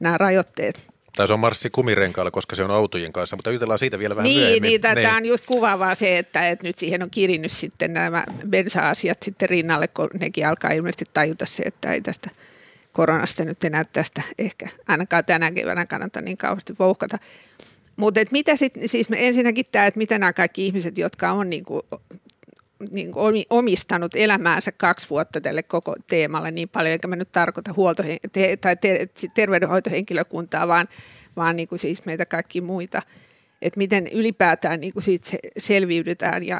C: nämä rajoitteet.
B: Tai se on marssi kumirenkaalla, koska se on autojen kanssa, mutta jutellaan siitä vielä vähän
C: niin,
B: myöhemmin.
C: Niin, tämä niin. on just kuvaavaa se, että, että nyt siihen on kirinnyt sitten nämä bensa-asiat sitten rinnalle, kun nekin alkaa ilmeisesti tajuta se, että ei tästä koronasta nyt enää tästä ehkä ainakaan tänä keväänä kannata niin kauheasti vouhkata. Mutta mitä sitten, siis ensinnäkin tämä, että mitä nämä kaikki ihmiset, jotka on niinku, niinku omistanut elämäänsä kaksi vuotta tälle koko teemalle niin paljon, eikä mä nyt tarkoita huolto- tai ter, terveydenhoitohenkilökuntaa, vaan, vaan niinku siis meitä kaikki muita, että miten ylipäätään niinku siitä selviydytään ja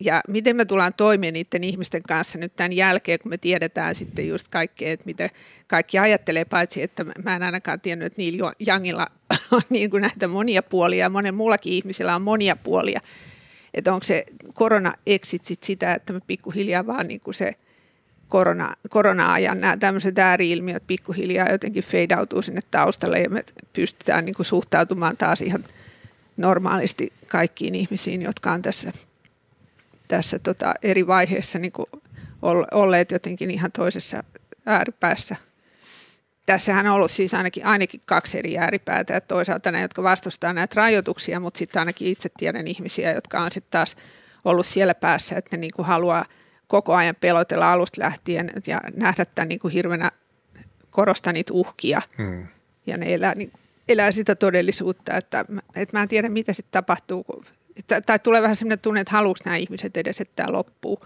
C: ja miten me tullaan toimeen niiden ihmisten kanssa nyt tämän jälkeen, kun me tiedetään sitten just kaikkea, että mitä kaikki ajattelee, paitsi että mä en ainakaan tiennyt, että Neil Youngilla on niin kuin näitä monia puolia ja monen muullakin ihmisellä on monia puolia. Että onko se korona exit sit sitä, että me pikkuhiljaa vaan niin kuin se korona, korona-ajan nämä tämmöiset ääriilmiöt pikkuhiljaa jotenkin feidautuu sinne taustalle ja me pystytään niin kuin suhtautumaan taas ihan normaalisti kaikkiin ihmisiin, jotka on tässä, tässä tota eri vaiheessa niin kuin olleet jotenkin ihan toisessa ääripäässä. Tässähän on ollut siis ainakin, ainakin kaksi eri ääripäätä, että toisaalta ne, jotka vastustaa näitä rajoituksia, mutta sitten ainakin itse tiedän ihmisiä, jotka on sitten taas ollut siellä päässä, että ne niin kuin haluaa koko ajan pelotella alusta lähtien ja nähdä tämän niin kuin hirveänä korostaa niitä uhkia. Hmm. Ja ne elää, niin, elää sitä todellisuutta, että, että mä en tiedä, mitä sitten tapahtuu. Kun, tai tulee vähän sellainen tunne, että haluatko nämä ihmiset edes, että tämä loppuu.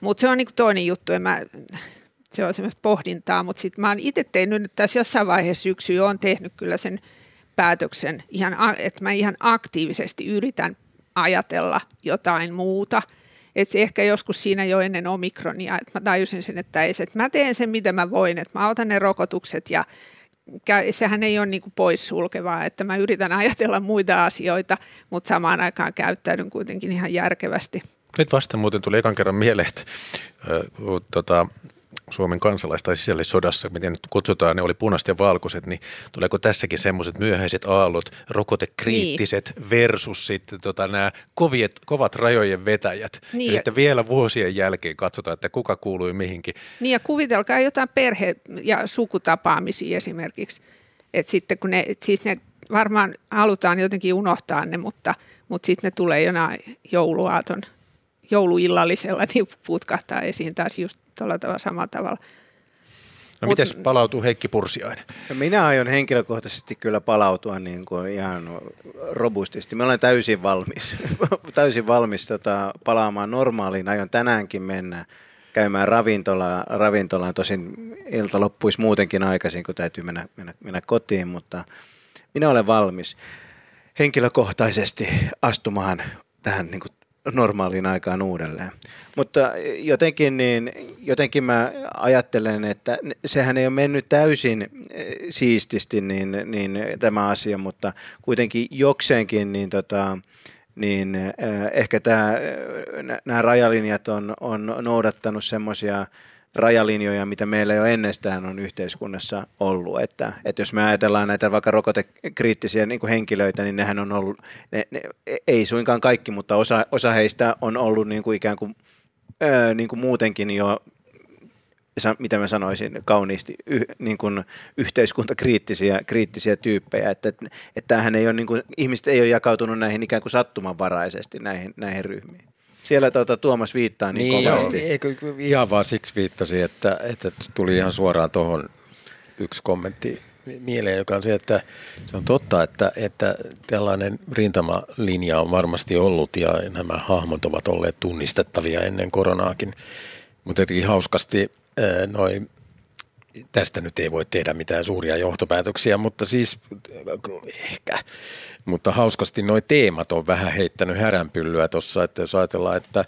C: Mutta se on niin toinen juttu. En mä, se on semmoista pohdintaa, mutta sitten mä oon itse tehnyt nyt tässä jossain vaiheessa syksyä, on tehnyt kyllä sen päätöksen, ihan, että mä ihan aktiivisesti yritän ajatella jotain muuta. Että se ehkä joskus siinä jo ennen omikronia, että mä tajusin sen, että, ei että mä teen sen, mitä mä voin, että mä otan ne rokotukset ja sehän ei ole niin poissulkevaa, että mä yritän ajatella muita asioita, mutta samaan aikaan käyttäydyn kuitenkin ihan järkevästi.
B: Nyt vasta muuten tuli ekan kerran mieleen, että äh, tota, Suomen kansalais- tai sisällissodassa, miten nyt kutsutaan, ne oli punaiset ja valkoiset, niin tuleeko tässäkin semmoiset myöhäiset aallot, rokotekriittiset niin. versus sitten tota, nämä koviet, kovat rajojen vetäjät. Niin. Ja sitten vielä vuosien jälkeen katsotaan, että kuka kuului mihinkin.
C: Niin ja kuvitelkaa jotain perhe- ja sukutapaamisia esimerkiksi. Että sitten kun ne, siis ne varmaan halutaan jotenkin unohtaa ne, mutta, mutta sitten ne tulee jonain jouluaaton jouluillallisella, niin putkahtaa esiin taas just tuolla tavalla samalla tavalla.
B: No miten palautuu Heikki Pursiainen?
D: No minä aion henkilökohtaisesti kyllä palautua niin kuin ihan robustisti. Mä olen täysin valmis, täysin valmis tota, palaamaan normaaliin. Aion tänäänkin mennä käymään ravintolaan. ravintolaan. Tosin ilta loppuisi muutenkin aikaisin, kun täytyy mennä, mennä, mennä kotiin, mutta minä olen valmis henkilökohtaisesti astumaan tähän niin kuin normaaliin aikaan uudelleen. Mutta jotenkin, niin, jotenkin mä ajattelen, että sehän ei ole mennyt täysin eh, siististi niin, niin tämä asia, mutta kuitenkin jokseenkin niin, tota, niin äh, ehkä tämä, nämä rajalinjat on, on noudattanut semmoisia rajalinjoja, mitä meillä jo ennestään on yhteiskunnassa ollut. Että, että jos me ajatellaan näitä vaikka rokotekriittisiä niin kuin henkilöitä, niin nehän on ollut, ne, ne, ei suinkaan kaikki, mutta osa, osa heistä on ollut niin kuin ikään kuin, öö, niin kuin muutenkin jo mitä mä sanoisin kauniisti, y, niin kuin yhteiskuntakriittisiä kriittisiä tyyppejä, että, että, että ei ole, niin kuin, ihmiset ei ole jakautunut näihin ikään kuin sattumanvaraisesti näihin, näihin ryhmiin siellä tuota, Tuomas viittaa niin, niin kovasti. Joo,
E: eikö, ihan vaan siksi viittasi, että, että tuli ihan suoraan tuohon yksi kommentti mieleen, joka on se, että se on totta, että, että tällainen rintamalinja on varmasti ollut ja nämä hahmot ovat olleet tunnistettavia ennen koronaakin. Mutta jotenkin hauskasti noin tästä nyt ei voi tehdä mitään suuria johtopäätöksiä, mutta siis ehkä. Mutta hauskasti nuo teemat on vähän heittänyt häränpyllyä tuossa, että jos ajatellaan, että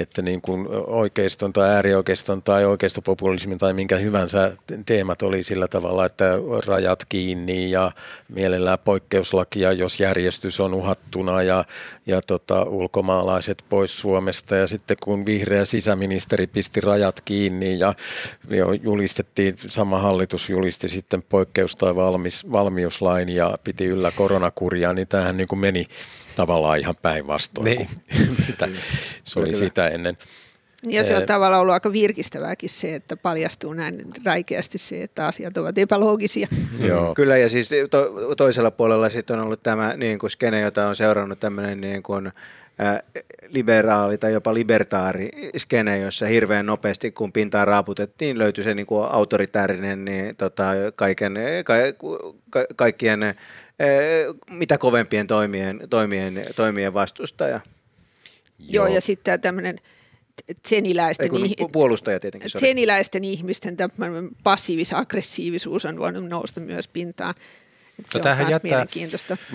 E: että niin kuin oikeiston tai äärioikeiston tai oikeistopopulismin tai minkä hyvänsä teemat oli sillä tavalla, että rajat kiinni ja mielellään poikkeuslakia, jos järjestys on uhattuna ja, ja tota, ulkomaalaiset pois Suomesta. Ja sitten kun vihreä sisäministeri pisti rajat kiinni ja julistettiin, sama hallitus julisti sitten poikkeus- tai valmis, valmiuslain ja piti yllä koronakuria, niin tämähän niin kuin meni tavallaan ihan päinvastoin niin. mitä se oli sitä ennen.
C: Ja se on tavallaan ollut aika virkistävääkin se, että paljastuu näin räikeästi se, että asiat ovat epäloogisia.
D: Joo. Kyllä ja siis to, toisella puolella sitten on ollut tämä niin kuin skene, jota on seurannut tämmöinen niin kuin, liberaali tai jopa libertaari skene, jossa hirveän nopeasti kun pintaa raaputettiin, löytyi se niin kuin autoritäärinen niin, tota, kaiken, ka, ka, kaikkien mitä kovempien toimien, toimien, toimien vastustaja.
C: Joo, Joo ja sitten tämmöinen tseniläisten,
D: Ei, puolustaja tietenkin,
C: tseniläisten ihmisten passiivis-aggressiivisuus on voinut nousta myös pintaan. Se no, tähän,
B: jättää,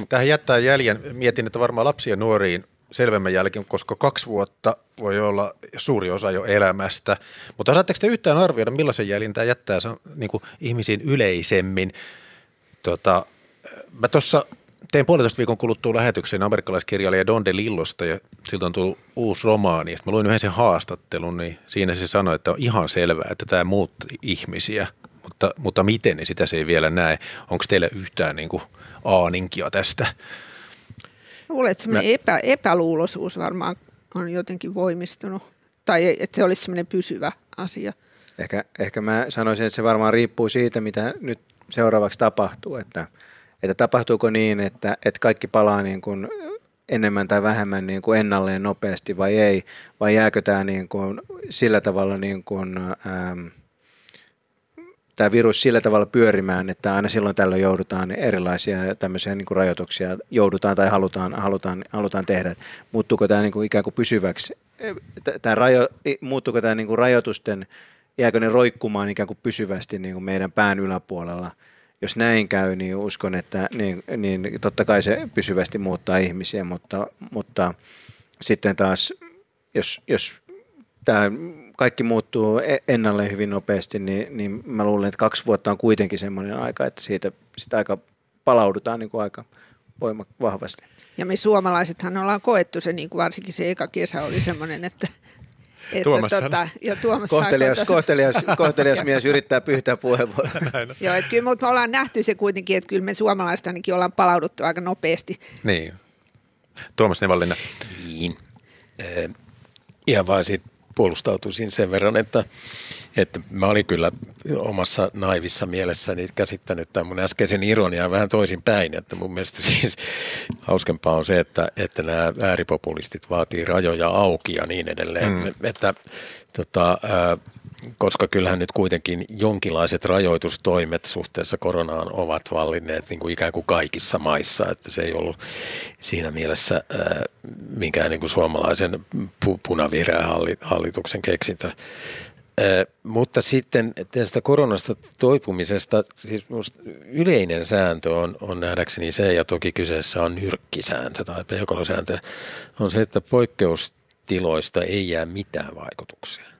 B: tähän jättää jäljen. Mietin, että varmaan lapsia ja nuoriin selvemmän jälkeen, koska kaksi vuotta voi olla suuri osa jo elämästä. Mutta saatteko te yhtään arvioida, millaisen jäljen tämä jättää niin kuin ihmisiin yleisemmin? Tota, mä tuossa tein puolitoista viikon kuluttua lähetyksen amerikkalaiskirjailija Don DeLillosta ja siltä on tullut uusi romaani. Ja mä luin yhden sen haastattelun, niin siinä se sanoi, että on ihan selvää, että tämä muutti ihmisiä. Mutta, mutta miten, niin sitä se ei vielä näe. Onko teillä yhtään niin kuin aaninkia tästä?
C: Luulen, että semmoinen epä, epäluuloisuus varmaan on jotenkin voimistunut. Tai että se olisi semmoinen pysyvä asia.
D: Ehkä, ehkä mä sanoisin, että se varmaan riippuu siitä, mitä nyt seuraavaksi tapahtuu. Että, että tapahtuuko niin, että, että kaikki palaa niin kuin enemmän tai vähemmän niin kuin ennalleen nopeasti vai ei, vai jääkö tämä niin kuin sillä tavalla niin kuin, ähm, tämä virus sillä tavalla pyörimään, että aina silloin tällöin joudutaan erilaisia tämmöisiä niin kuin rajoituksia, joudutaan tai halutaan, halutaan, halutaan tehdä. Muuttuuko tämä niin kuin ikään kuin pysyväksi, tämä rajo, muuttuuko tämä niin kuin rajoitusten, jääkö ne roikkumaan ikään kuin pysyvästi niin kuin meidän pään yläpuolella – jos näin käy, niin uskon, että niin, niin totta kai se pysyvästi muuttaa ihmisiä, mutta, mutta sitten taas, jos, jos tämä kaikki muuttuu e-, ennalleen hyvin nopeasti, niin, niin mä luulen, että kaksi vuotta on kuitenkin semmoinen aika, että siitä, sitä aika palaudutaan niin kuin aika voimak- vahvasti.
C: Ja me suomalaisethan ollaan koettu se, niin kuin varsinkin se eka kesä oli semmoinen, että
B: Tuomas tota,
C: jo, Tuomas
D: kohtelias, kohtelias, kohtelias mies yrittää pyytää puheenvuoroa.
C: Joo, että kyllä mutta me ollaan nähty se kuitenkin, että kyllä me suomalaiset ainakin ollaan palauduttu aika nopeasti.
B: Niin. Tuomas Nevallinna.
E: Niin. Ja vaan sitten puolustautuisin sen verran, että, että mä olin kyllä omassa naivissa mielessäni käsittänyt tämän mun äskeisen ironiaa vähän toisin päin, että mun mielestä siis hauskempaa on se, että, että nämä ääripopulistit vaatii rajoja auki ja niin edelleen, mm. että tota, koska kyllähän nyt kuitenkin jonkinlaiset rajoitustoimet suhteessa koronaan ovat vallinneet niin kuin ikään kuin kaikissa maissa, että se ei ollut siinä mielessä äh, minkään niin kuin suomalaisen pu- punavihreän hallituksen keksintö. Mutta sitten tästä koronasta toipumisesta, siis yleinen sääntö on, on nähdäkseni se, ja toki kyseessä on nyrkkisääntö tai peukalosääntö, on se, että poikkeustiloista ei jää mitään vaikutuksia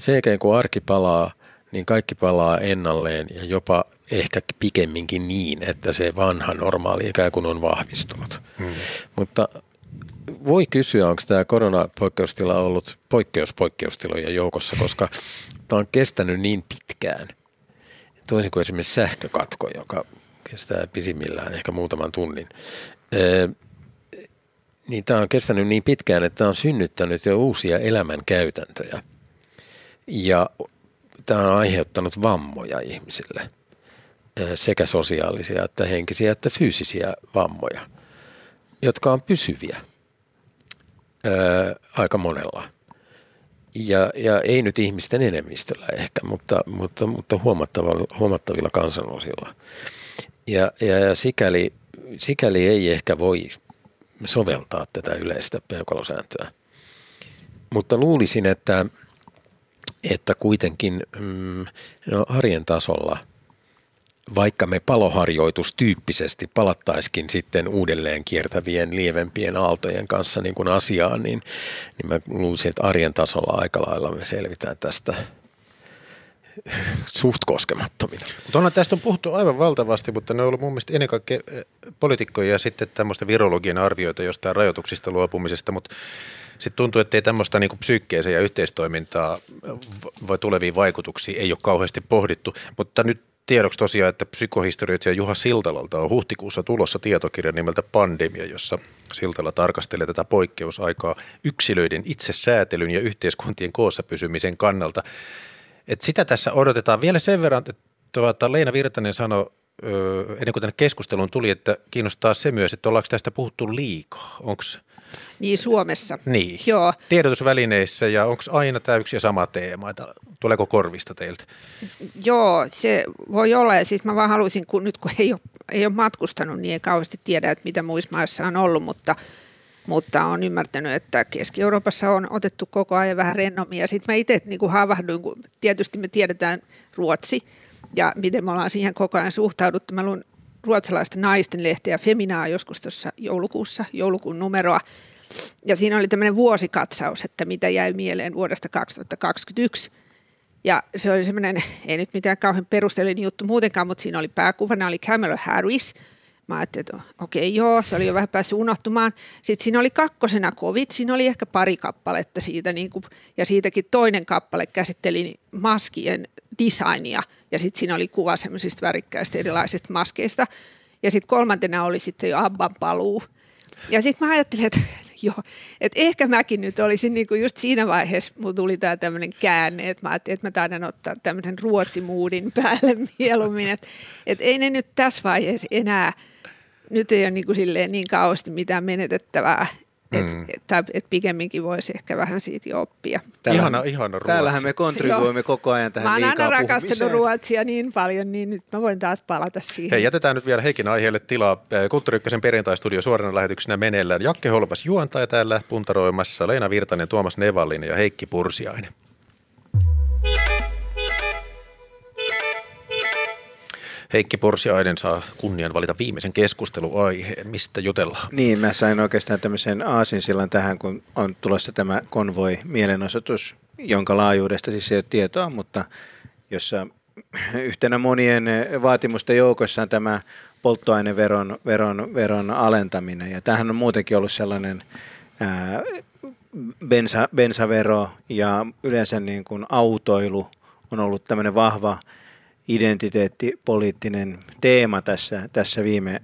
E: sen jälkeen kun arki palaa, niin kaikki palaa ennalleen ja jopa ehkä pikemminkin niin, että se vanha normaali ikään kuin on vahvistunut. Hmm. Mutta voi kysyä, onko tämä koronapoikkeustila ollut poikkeuspoikkeustilojen joukossa, koska tämä on kestänyt niin pitkään. Toisin kuin esimerkiksi sähkökatko, joka kestää pisimmillään ehkä muutaman tunnin. Ee, niin tämä on kestänyt niin pitkään, että tämä on synnyttänyt jo uusia elämänkäytäntöjä – ja tämä on aiheuttanut vammoja ihmisille, sekä sosiaalisia että henkisiä että fyysisiä vammoja, jotka on pysyviä ää, aika monella. Ja, ja ei nyt ihmisten enemmistöllä ehkä, mutta, mutta, mutta huomattavilla, huomattavilla kansanosilla. Ja, ja, ja sikäli, sikäli ei ehkä voi soveltaa tätä yleistä peukalosääntöä. Mutta luulisin, että – että kuitenkin mm, no, arjen tasolla, vaikka me paloharjoitustyyppisesti palattaiskin sitten uudelleen kiertävien lievempien aaltojen kanssa niin kuin asiaan, niin, niin mä luulisin, että arjen tasolla aika lailla me selvitään tästä suht koskemattomina.
B: Mutta tästä on puhuttu aivan valtavasti, mutta ne on ollut mun mielestä ennen kaikkea eh, poliitikkoja ja sitten tämmöistä virologian arvioita jostain rajoituksista luopumisesta, mutta sitten tuntuu, että ei tämmöistä niin psyykkeeseen ja yhteistoimintaa voi tuleviin vaikutuksiin ei ole kauheasti pohdittu, mutta nyt tiedoksi tosiaan, että psykohistorioitsija Juha Siltalalta on huhtikuussa tulossa tietokirja nimeltä Pandemia, jossa Siltala tarkastelee tätä poikkeusaikaa yksilöiden itsesäätelyn ja yhteiskuntien koossa pysymisen kannalta. Et sitä tässä odotetaan vielä sen verran, että tuota, Leena Virtanen sanoi ennen kuin tänne keskusteluun tuli, että kiinnostaa se myös, että ollaanko tästä puhuttu liikaa. Onko
C: niin, Suomessa.
B: Niin, Joo. tiedotusvälineissä ja onko aina tämä yksi ja sama teema, että tuleeko korvista teiltä?
C: Joo, se voi olla ja siis mä vaan haluaisin, kun nyt kun ei ole, ei ole matkustanut, niin ei kauheasti tiedä, että mitä muissa maissa on ollut, mutta mutta on ymmärtänyt, että Keski-Euroopassa on otettu koko ajan vähän rennommin. Ja sitten mä itse niin kuin havahduin, kun tietysti me tiedetään Ruotsi ja miten me ollaan siihen koko ajan suhtauduttu. Mä luin ruotsalaista naisten lehteä Feminaa joskus tuossa joulukuussa, joulukuun numeroa. Ja siinä oli tämmöinen vuosikatsaus, että mitä jäi mieleen vuodesta 2021. Ja se oli semmoinen, ei nyt mitään kauhean perusteellinen juttu muutenkaan, mutta siinä oli pääkuvana oli Kamala Harris, Mä ajattelin, että okei okay, joo, se oli jo vähän päässyt unohtumaan. Sitten siinä oli kakkosena covid, siinä oli ehkä pari kappaletta siitä niin kuin, ja siitäkin toinen kappale käsitteli maskien designia sitten siinä oli kuva semmoisista värikkäistä erilaisista maskeista. Ja sitten kolmantena oli sitten jo Abban paluu. Ja sitten mä ajattelin, että joo, että ehkä mäkin nyt olisin niin kuin just siinä vaiheessa, mulla tuli tämä tämmöinen käänne, että mä ajattelin, että mä taidan ottaa tämmöisen ruotsimuudin päälle mieluummin, että, että ei ne nyt tässä vaiheessa enää, nyt ei ole niin, kuin silleen niin kauheasti mitään menetettävää, että mm. et, et pikemminkin voisi ehkä vähän siitä jo oppia.
B: Täällä, ihana, ihana ruotsi.
D: Täällähän me kontribuoimme koko ajan tähän
C: Mä oon aina rakastanut ruotsia niin paljon, niin nyt mä voin taas palata siihen.
B: Hei, jätetään nyt vielä Heikin aiheelle tilaa. Kulttuuri perjantaistudio suorana lähetyksenä meneillään. Jakke Holmas juontaja täällä puntaroimassa, Leena Virtanen, Tuomas Nevallinen ja Heikki Pursiainen. Heikki Porsiainen saa kunnian valita viimeisen keskusteluaiheen. Mistä jutellaan?
D: Niin, mä sain oikeastaan tämmöisen aasinsillan tähän, kun on tulossa tämä konvoi mielenosoitus, jonka laajuudesta siis ei ole tietoa, mutta jossa yhtenä monien vaatimusten joukossa on tämä polttoaineveron veron, veron alentaminen. Ja tämähän on muutenkin ollut sellainen ää, bensa, bensavero ja yleensä niin kuin autoilu on ollut tämmöinen vahva – identiteettipoliittinen teema tässä, tässä viime,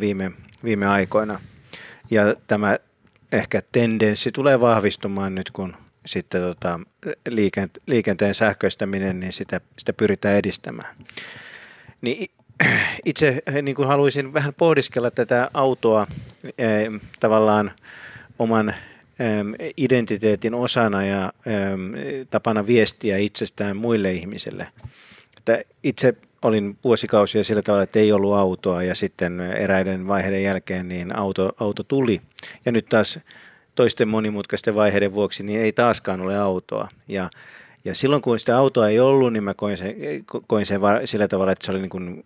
D: viime, viime aikoina. Ja tämä ehkä tendenssi tulee vahvistumaan nyt, kun sitten tota, liikenteen sähköistäminen, niin sitä, sitä pyritään edistämään. Niin itse niin kuin haluaisin vähän pohdiskella tätä autoa tavallaan oman identiteetin osana ja tapana viestiä itsestään muille ihmisille – että itse olin vuosikausia sillä tavalla, että ei ollut autoa ja sitten eräiden vaiheiden jälkeen niin auto, auto tuli. Ja nyt taas toisten monimutkaisten vaiheiden vuoksi niin ei taaskaan ole autoa. Ja, ja silloin kun sitä autoa ei ollut, niin mä koin sen, koin sen sillä tavalla, että se oli niin kuin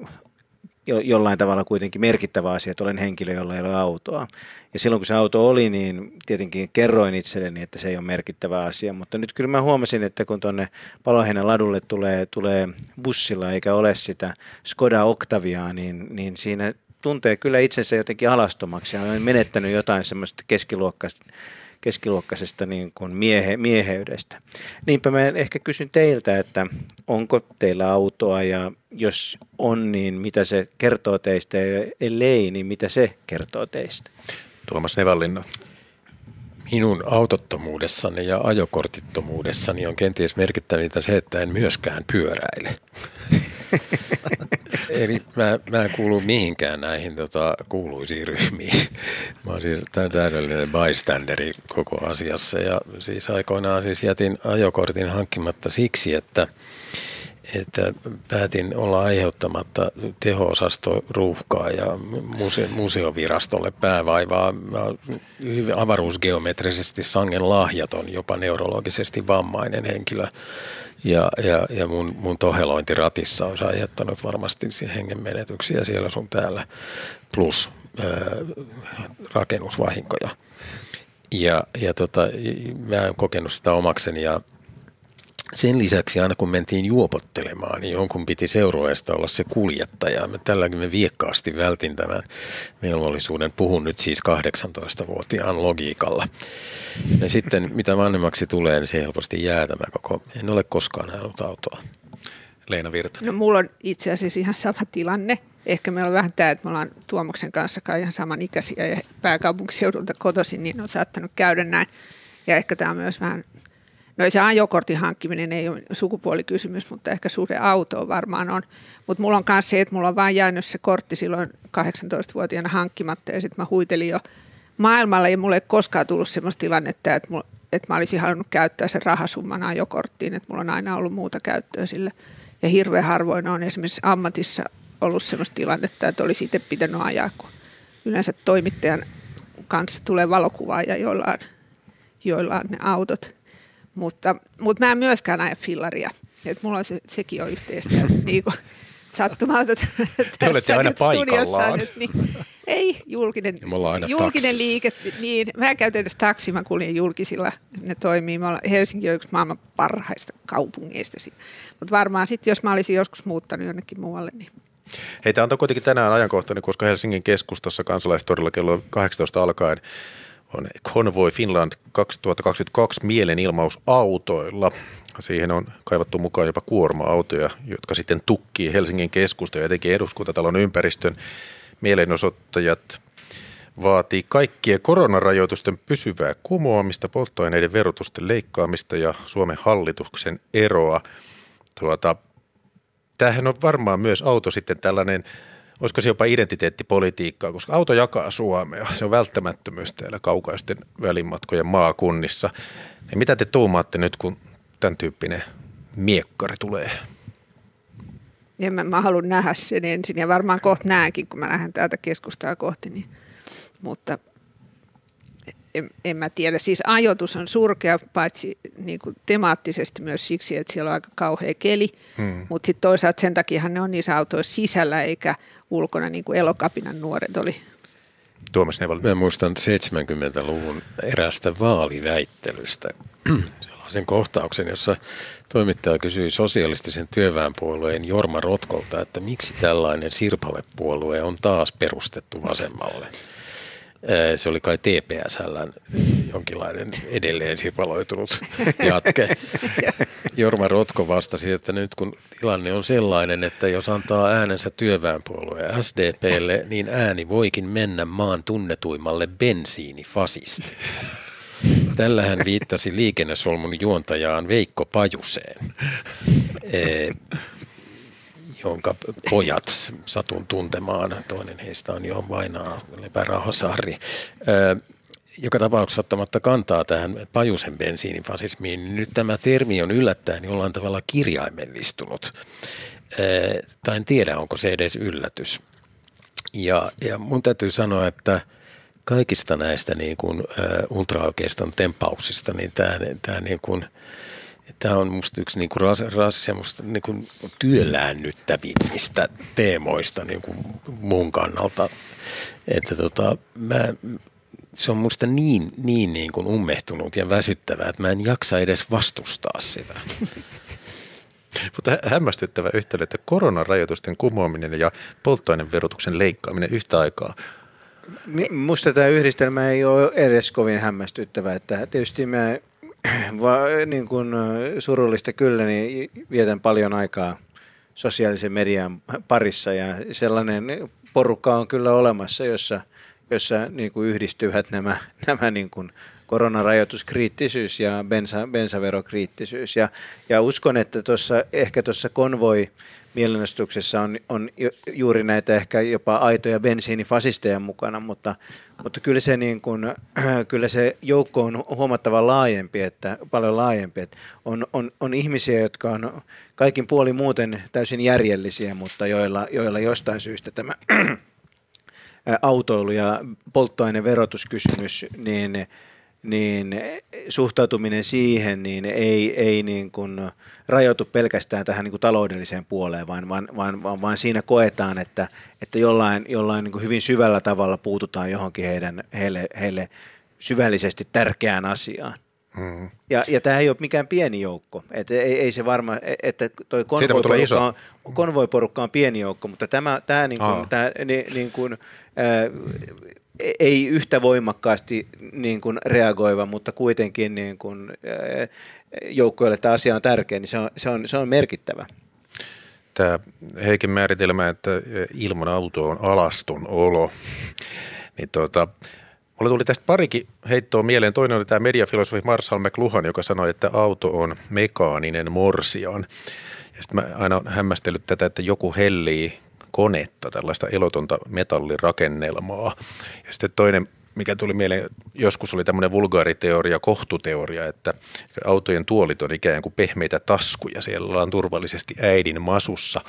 D: jollain tavalla kuitenkin merkittävä asia, että olen henkilö, jolla ei ole autoa. Ja silloin kun se auto oli, niin tietenkin kerroin itselleni, että se ei ole merkittävä asia. Mutta nyt kyllä mä huomasin, että kun tuonne Paloheinän ladulle tulee, tulee bussilla eikä ole sitä Skoda Octaviaa, niin, niin siinä tuntee kyllä itsensä jotenkin alastomaksi ja on menettänyt jotain semmoista keskiluokkaista keskiluokkaisesta niin kuin miehe, mieheydestä. Niinpä mä ehkä kysyn teiltä, että onko teillä autoa ja jos on, niin mitä se kertoo teistä ja ellei, niin mitä se kertoo teistä?
B: Tuomas Nevallinna.
E: Minun autottomuudessani ja ajokortittomuudessani on kenties merkittävintä se, että en myöskään pyöräile. Eli mä, mä en kuulu mihinkään näihin tota, kuuluisiin ryhmiin. Mä oon siis täydellinen bystanderi koko asiassa ja siis aikoinaan siis jätin ajokortin hankkimatta siksi, että että päätin olla aiheuttamatta teho-osasto ruuhkaa ja muse- museovirastolle päävaivaa. Mä avaruusgeometrisesti sangen lahjaton, jopa neurologisesti vammainen henkilö ja, ja, ja mun, mun tohelointi ratissa on aiheuttanut varmasti hengenmenetyksiä siellä sun täällä, plus ää, rakennusvahinkoja. Ja, ja tota, mä en kokenut sitä omakseni ja sen lisäksi aina kun mentiin juopottelemaan, niin jonkun piti seurueesta olla se kuljettaja. Mä tälläkin me viekkaasti vältin tämän velvollisuuden. Puhun nyt siis 18-vuotiaan logiikalla. Ja sitten mitä vanhemmaksi tulee, niin se helposti jää tämä koko. En ole koskaan ajanut autoa.
B: Leena Virta.
C: No mulla on itse asiassa ihan sama tilanne. Ehkä meillä on vähän tämä, että me ollaan Tuomoksen kanssa kai ihan samanikäisiä ja pääkaupunkiseudulta kotoisin, niin on saattanut käydä näin. Ja ehkä tämä on myös vähän No se ajokortin hankkiminen ei ole sukupuolikysymys, mutta ehkä suhde autoon varmaan on. Mutta mulla on myös se, että mulla on vain jäänyt se kortti silloin 18-vuotiaana hankkimatta ja sitten mä huitelin jo maailmalla ja mulle ei koskaan tullut sellaista tilannetta, että, mulla, että mä olisin halunnut käyttää sen rahasumman ajokorttiin, että mulla on aina ollut muuta käyttöä sille. Ja hirveän harvoin on esimerkiksi ammatissa ollut sellaista tilannetta, että olisi itse pitänyt ajaa, kun yleensä toimittajan kanssa tulee valokuvaaja, joilla on, joilla on ne autot – mutta, mutta mä en myöskään näe fillaria. Että mulla on se, sekin on yhteistä. niin kuin, sattumalta tässä
B: aina
C: nyt studiossa nyt, niin ei julkinen, julkinen liike, niin mä käytän edes taksi, mä kuljin julkisilla, ne toimii. Mä Helsinki on yksi maailman parhaista kaupungeista. Mutta varmaan sitten, jos mä olisin joskus muuttanut jonnekin muualle, niin
B: Hei, tämä on kuitenkin tänään ajankohtainen, koska Helsingin keskustassa kansalaistorilla kello 18 alkaen on Convoy Finland 2022 mielenilmaus autoilla. Siihen on kaivattu mukaan jopa kuorma-autoja, jotka sitten tukkii Helsingin keskusta ja etenkin eduskuntatalon ympäristön. Mielenosoittajat vaatii kaikkien koronarajoitusten pysyvää kumoamista, polttoaineiden verotusten leikkaamista ja Suomen hallituksen eroa. Tuota, tämähän on varmaan myös auto sitten tällainen, olisiko se jopa identiteettipolitiikkaa, koska auto jakaa Suomea. Se on välttämättömyys täällä kaukaisten välimatkojen maakunnissa. Ja mitä te tuumaatte nyt, kun tämän tyyppinen miekkari tulee?
C: En mä, mä haluan nähdä sen ensin ja varmaan kohta näenkin, kun mä lähden täältä keskustaa kohti. Niin. Mutta en, en mä tiedä. Siis ajoitus on surkea paitsi niin kuin temaattisesti myös siksi, että siellä on aika kauhea keli, hmm. mutta sitten toisaalta sen takia ne on niissä autoissa sisällä eikä ulkona niin kuin elokapinan nuoret oli.
B: Tuomas Neval.
E: Mä muistan 70-luvun erästä vaaliväittelystä. Sellaisen kohtauksen, jossa toimittaja kysyi sosialistisen työväenpuolueen Jorma Rotkolta, että miksi tällainen sirpalepuolue on taas perustettu vasemmalle. Se oli kai TPSL jonkinlainen edelleen sirpaloitunut jatke. Jorma Rotko vastasi, että nyt kun tilanne on sellainen, että jos antaa äänensä työväenpuolueen SDPlle, niin ääni voikin mennä maan tunnetuimmalle bensiinifasisti. Tällä hän viittasi liikennesolmun juontajaan Veikko Pajuseen jonka pojat satun tuntemaan. Toinen heistä on jo Vainaa Lepärahosarri. Joka tapauksessa ottamatta kantaa tähän Pajusen bensiinifasismiin, niin nyt tämä termi on yllättäen jollain tavalla kirjaimellistunut. Tai en tiedä, onko se edes yllätys. Ja, ja mun täytyy sanoa, että kaikista näistä niin kuin, ultraoikeiston tempauksista, niin tämä, tämä niin kuin – Tämä on musta yksi niin kuin ras, ras, semmoista niin kuin työläännyttävimmistä teemoista niin kuin mun kannalta. Että tota, mä, se on musta niin, niin, niin kuin ummehtunut ja väsyttävää, että mä en jaksa edes vastustaa sitä.
B: Mutta hämmästyttävä yhtälö, että koronarajoitusten kumoaminen ja polttoaineverotuksen leikkaaminen yhtä aikaa.
D: Musta tämä yhdistelmä ei ole edes kovin hämmästyttävä. Että tietysti mä Va, niin kuin surullista kyllä, niin vietän paljon aikaa sosiaalisen median parissa ja sellainen porukka on kyllä olemassa, jossa, jossa niin kuin yhdistyvät nämä, nämä niin kuin koronarajoituskriittisyys ja bensa, bensaverokriittisyys. Ja, ja uskon, että tuossa, ehkä tuossa konvoi mielenostuksessa on, on juuri näitä ehkä jopa aitoja bensiinifasisteja mukana, mutta, mutta kyllä, se niin kuin, kyllä se joukko on huomattavan laajempi, että, paljon laajempi. Että on, on, on ihmisiä, jotka on kaikin puoli muuten täysin järjellisiä, mutta joilla, joilla jostain syystä tämä autoilu- ja polttoaineverotuskysymys, niin niin suhtautuminen siihen niin ei, ei niin kuin rajoitu pelkästään tähän niin kuin taloudelliseen puoleen, vaan, vaan, vaan, vaan, vaan siinä koetaan, että, että jollain, jollain niin kuin hyvin syvällä tavalla puututaan johonkin heidän, heille, heille syvällisesti tärkeään asiaan. Mm-hmm. Ja, ja tämä ei ole mikään pieni joukko. Et ei, ei se varma, että toi konvoiporukka on, konvoiporukka on pieni joukko, mutta tämä, tämä, niin kuin, tämä niin, niin kuin, äh, ei yhtä voimakkaasti niin kuin reagoiva, mutta kuitenkin niin kuin, joukkueelle tämä asia on tärkeä, niin se on, se on, se on merkittävä.
B: Tämä Heikin määritelmä, että ilman auto on alaston olo, niin tuota, Mulle tuli tästä parikin heittoa mieleen. Toinen oli tämä mediafilosofi Marshall McLuhan, joka sanoi, että auto on mekaaninen morsian. Ja sitten mä aina hämmästellyt tätä, että joku hellii konetta, tällaista elotonta metallirakennelmaa. Ja sitten toinen, mikä tuli mieleen, joskus oli tämmöinen vulgaariteoria, kohtuteoria, että autojen tuolit on ikään kuin pehmeitä taskuja, siellä ollaan turvallisesti äidin masussa.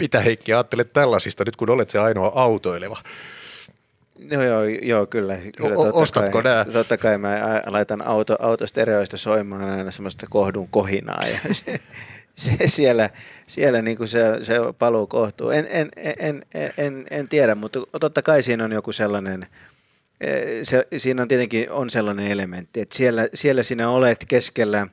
B: Mitä Heikki ajattelet tällaisista nyt, kun olet se ainoa autoileva?
D: Joo, joo, joo kyllä. kyllä
B: o- totta ostatko
D: kai, Totta kai mä laitan auto, autostereoista soimaan aina semmoista kohdun kohinaa ja se, siellä, siellä niin kuin se, se paluu kohtuu. En, en, en, en, en tiedä, mutta totta kai siinä on joku sellainen, eh, se, siinä on tietenkin on sellainen elementti, että siellä, siellä sinä olet keskellä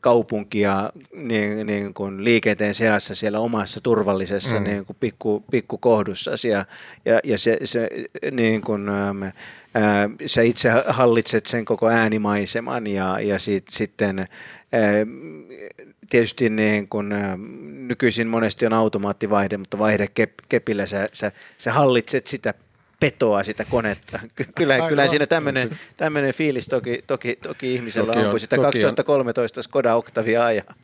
D: kaupunkia niin, niin kuin liikenteen seassa siellä omassa turvallisessa mm. niin kuin pikku, pikkukohdussasi ja, ja, ja se, se niin kuin, ää, sä itse hallitset sen koko äänimaiseman ja, ja sit, sitten ää, tietysti niin kun, nykyisin monesti on automaattivaihde, mutta vaihdekepillä sä, sä, sä hallitset sitä petoa sitä konetta. Kyllä, Aivan. kyllä siinä tämmöinen, fiilis toki, toki, toki ihmisellä toki on, on, kun sitä 2013 on. Skoda Octavia ajaa.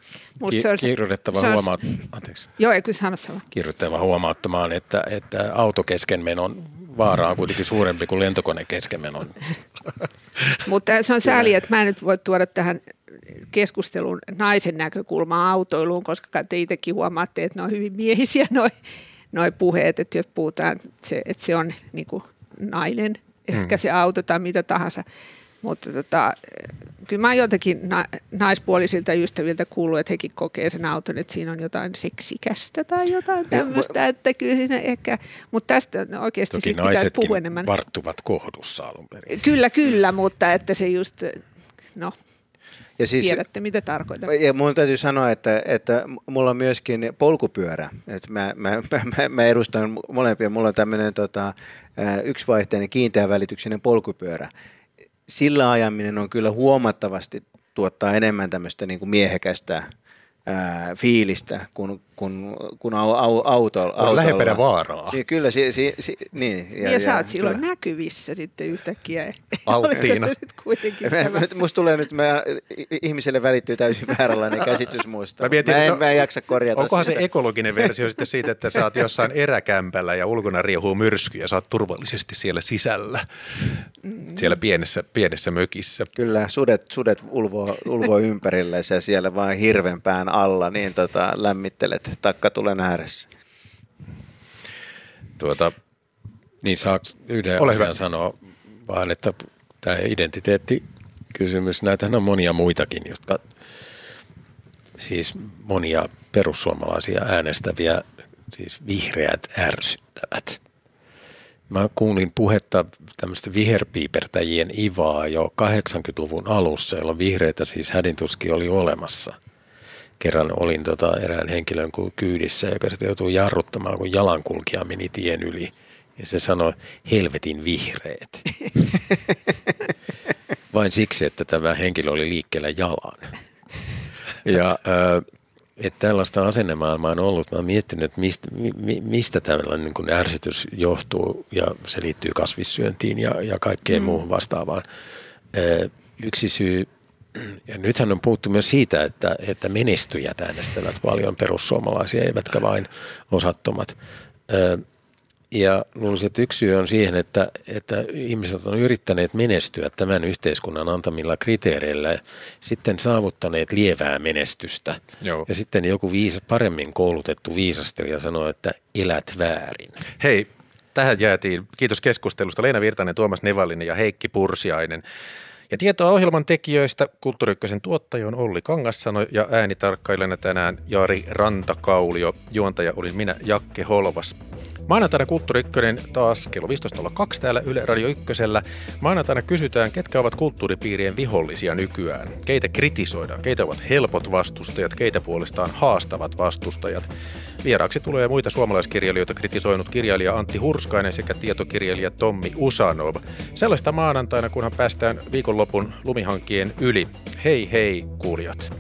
E: Ki- kiiruudettava huomaat... Anteeksi.
C: Joo, ei kyllä sano sama.
E: Huomauttamaan, että, että auto keskenmenon vaara on kuitenkin suurempi kuin lentokone keskenmenon.
C: Mutta se on sääli, että mä en nyt voi tuoda tähän keskustelun naisen näkökulmaa autoiluun, koska te itsekin huomaatte, että ne on hyvin miehisiä noin noi puheet, että jos puhutaan, että se, että se on niin kuin nainen, ehkä mm. se auto tai mitä tahansa. Mutta tota, kyllä mä jotenkin na- naispuolisilta ystäviltä kuullut, että hekin kokee sen auton, että siinä on jotain seksikästä tai jotain tämmöistä, että kyllä siinä ehkä, mutta tästä oikeasti
E: Toki pitäisi puhua enemmän. varttuvat kohdussa alun perin.
C: Kyllä, kyllä, mutta että se just, no ja siis, tiedätte, mitä tarkoitan.
D: Ja mun täytyy sanoa, että, että mulla on myöskin polkupyörä. Että mä, mä, mä, mä edustan molempia. Mulla on tämmöinen tota, yksivaihteinen kiinteän välityksinen polkupyörä. Sillä ajaminen on kyllä huomattavasti tuottaa enemmän tämmöistä niin kuin miehekästä ää, fiilistä kuin, kun, kun au, au, auto,
E: on lähempänä vaaraa.
D: Si, kyllä, si, si, si, niin.
C: Ja, ja, ja sä oot silloin kyllä. näkyvissä sitten yhtäkkiä.
B: Alttiina.
D: musta tulee nyt, mä, ihmiselle välittyy täysin vääränlainen käsitys muista. Mä, mietin, mä, en, no, mä en jaksa korjata
B: Onkohan sitä. se ekologinen versio sitten siitä, että sä oot jossain eräkämpällä ja ulkona riehuu myrsky ja sä oot turvallisesti siellä sisällä, mm. siellä pienessä, pienessä mökissä.
D: Kyllä, sudet, sudet ulvoo, ulvoo ympärillä ja siellä vaan hirvenpään alla, niin tota, lämmittelet takkatulen ääressä.
E: Tuota, niin saako yhden Ole asian hyvä. sanoa vaan, että tämä identiteettikysymys, näitähän on monia muitakin, jotka siis monia perussuomalaisia äänestäviä, siis vihreät ärsyttävät. Mä kuulin puhetta tämmöistä viherpiipertäjien ivaa jo 80-luvun alussa, jolloin vihreitä siis hädintuskin oli olemassa. Kerran olin tota erään henkilön kyydissä, joka sitten joutui jarruttamaan, kun jalankulkija meni tien yli. Ja se sanoi, helvetin vihreät. Vain siksi, että tämä henkilö oli liikkeellä jalan. Ja että tällaista asennemaailmaa on ollut. Mä oon miettinyt, että mistä, mistä tällainen niin kuin ärsytys johtuu ja se liittyy kasvissyöntiin ja, ja kaikkeen mm. muuhun vastaavaan. Yksi syy, ja nythän on puhuttu myös siitä, että, että menestyjät äänestävät paljon perussuomalaisia, eivätkä vain osattomat. Ja luulisin, että yksi syy on siihen, että, että ihmiset on yrittäneet menestyä tämän yhteiskunnan antamilla kriteereillä, sitten saavuttaneet lievää menestystä. Joo. Ja sitten joku viis, paremmin koulutettu viisastelija sanoo, että elät väärin.
B: Hei, tähän jäätiin. Kiitos keskustelusta. Leena Virtanen, Tuomas Nevallinen ja Heikki Pursiainen. Ja tietoa ohjelman tekijöistä Kulttuuriykkösen tuottaja on Olli Kangassano ja äänitarkkailijana tänään Jari Rantakaulio. Juontaja oli minä Jakke Holvas. Maanantaina Kulttuuri Ykkönen taas kello 15.02 täällä Yle Radio Ykkösellä. Maanantaina kysytään, ketkä ovat kulttuuripiirien vihollisia nykyään. Keitä kritisoidaan, keitä ovat helpot vastustajat, keitä puolestaan haastavat vastustajat. Vieraaksi tulee muita suomalaiskirjailijoita kritisoinut kirjailija Antti Hurskainen sekä tietokirjailija Tommi Usanov. Sellaista maanantaina, kunhan päästään viikonlopun lumihankkien yli. Hei hei kuulijat!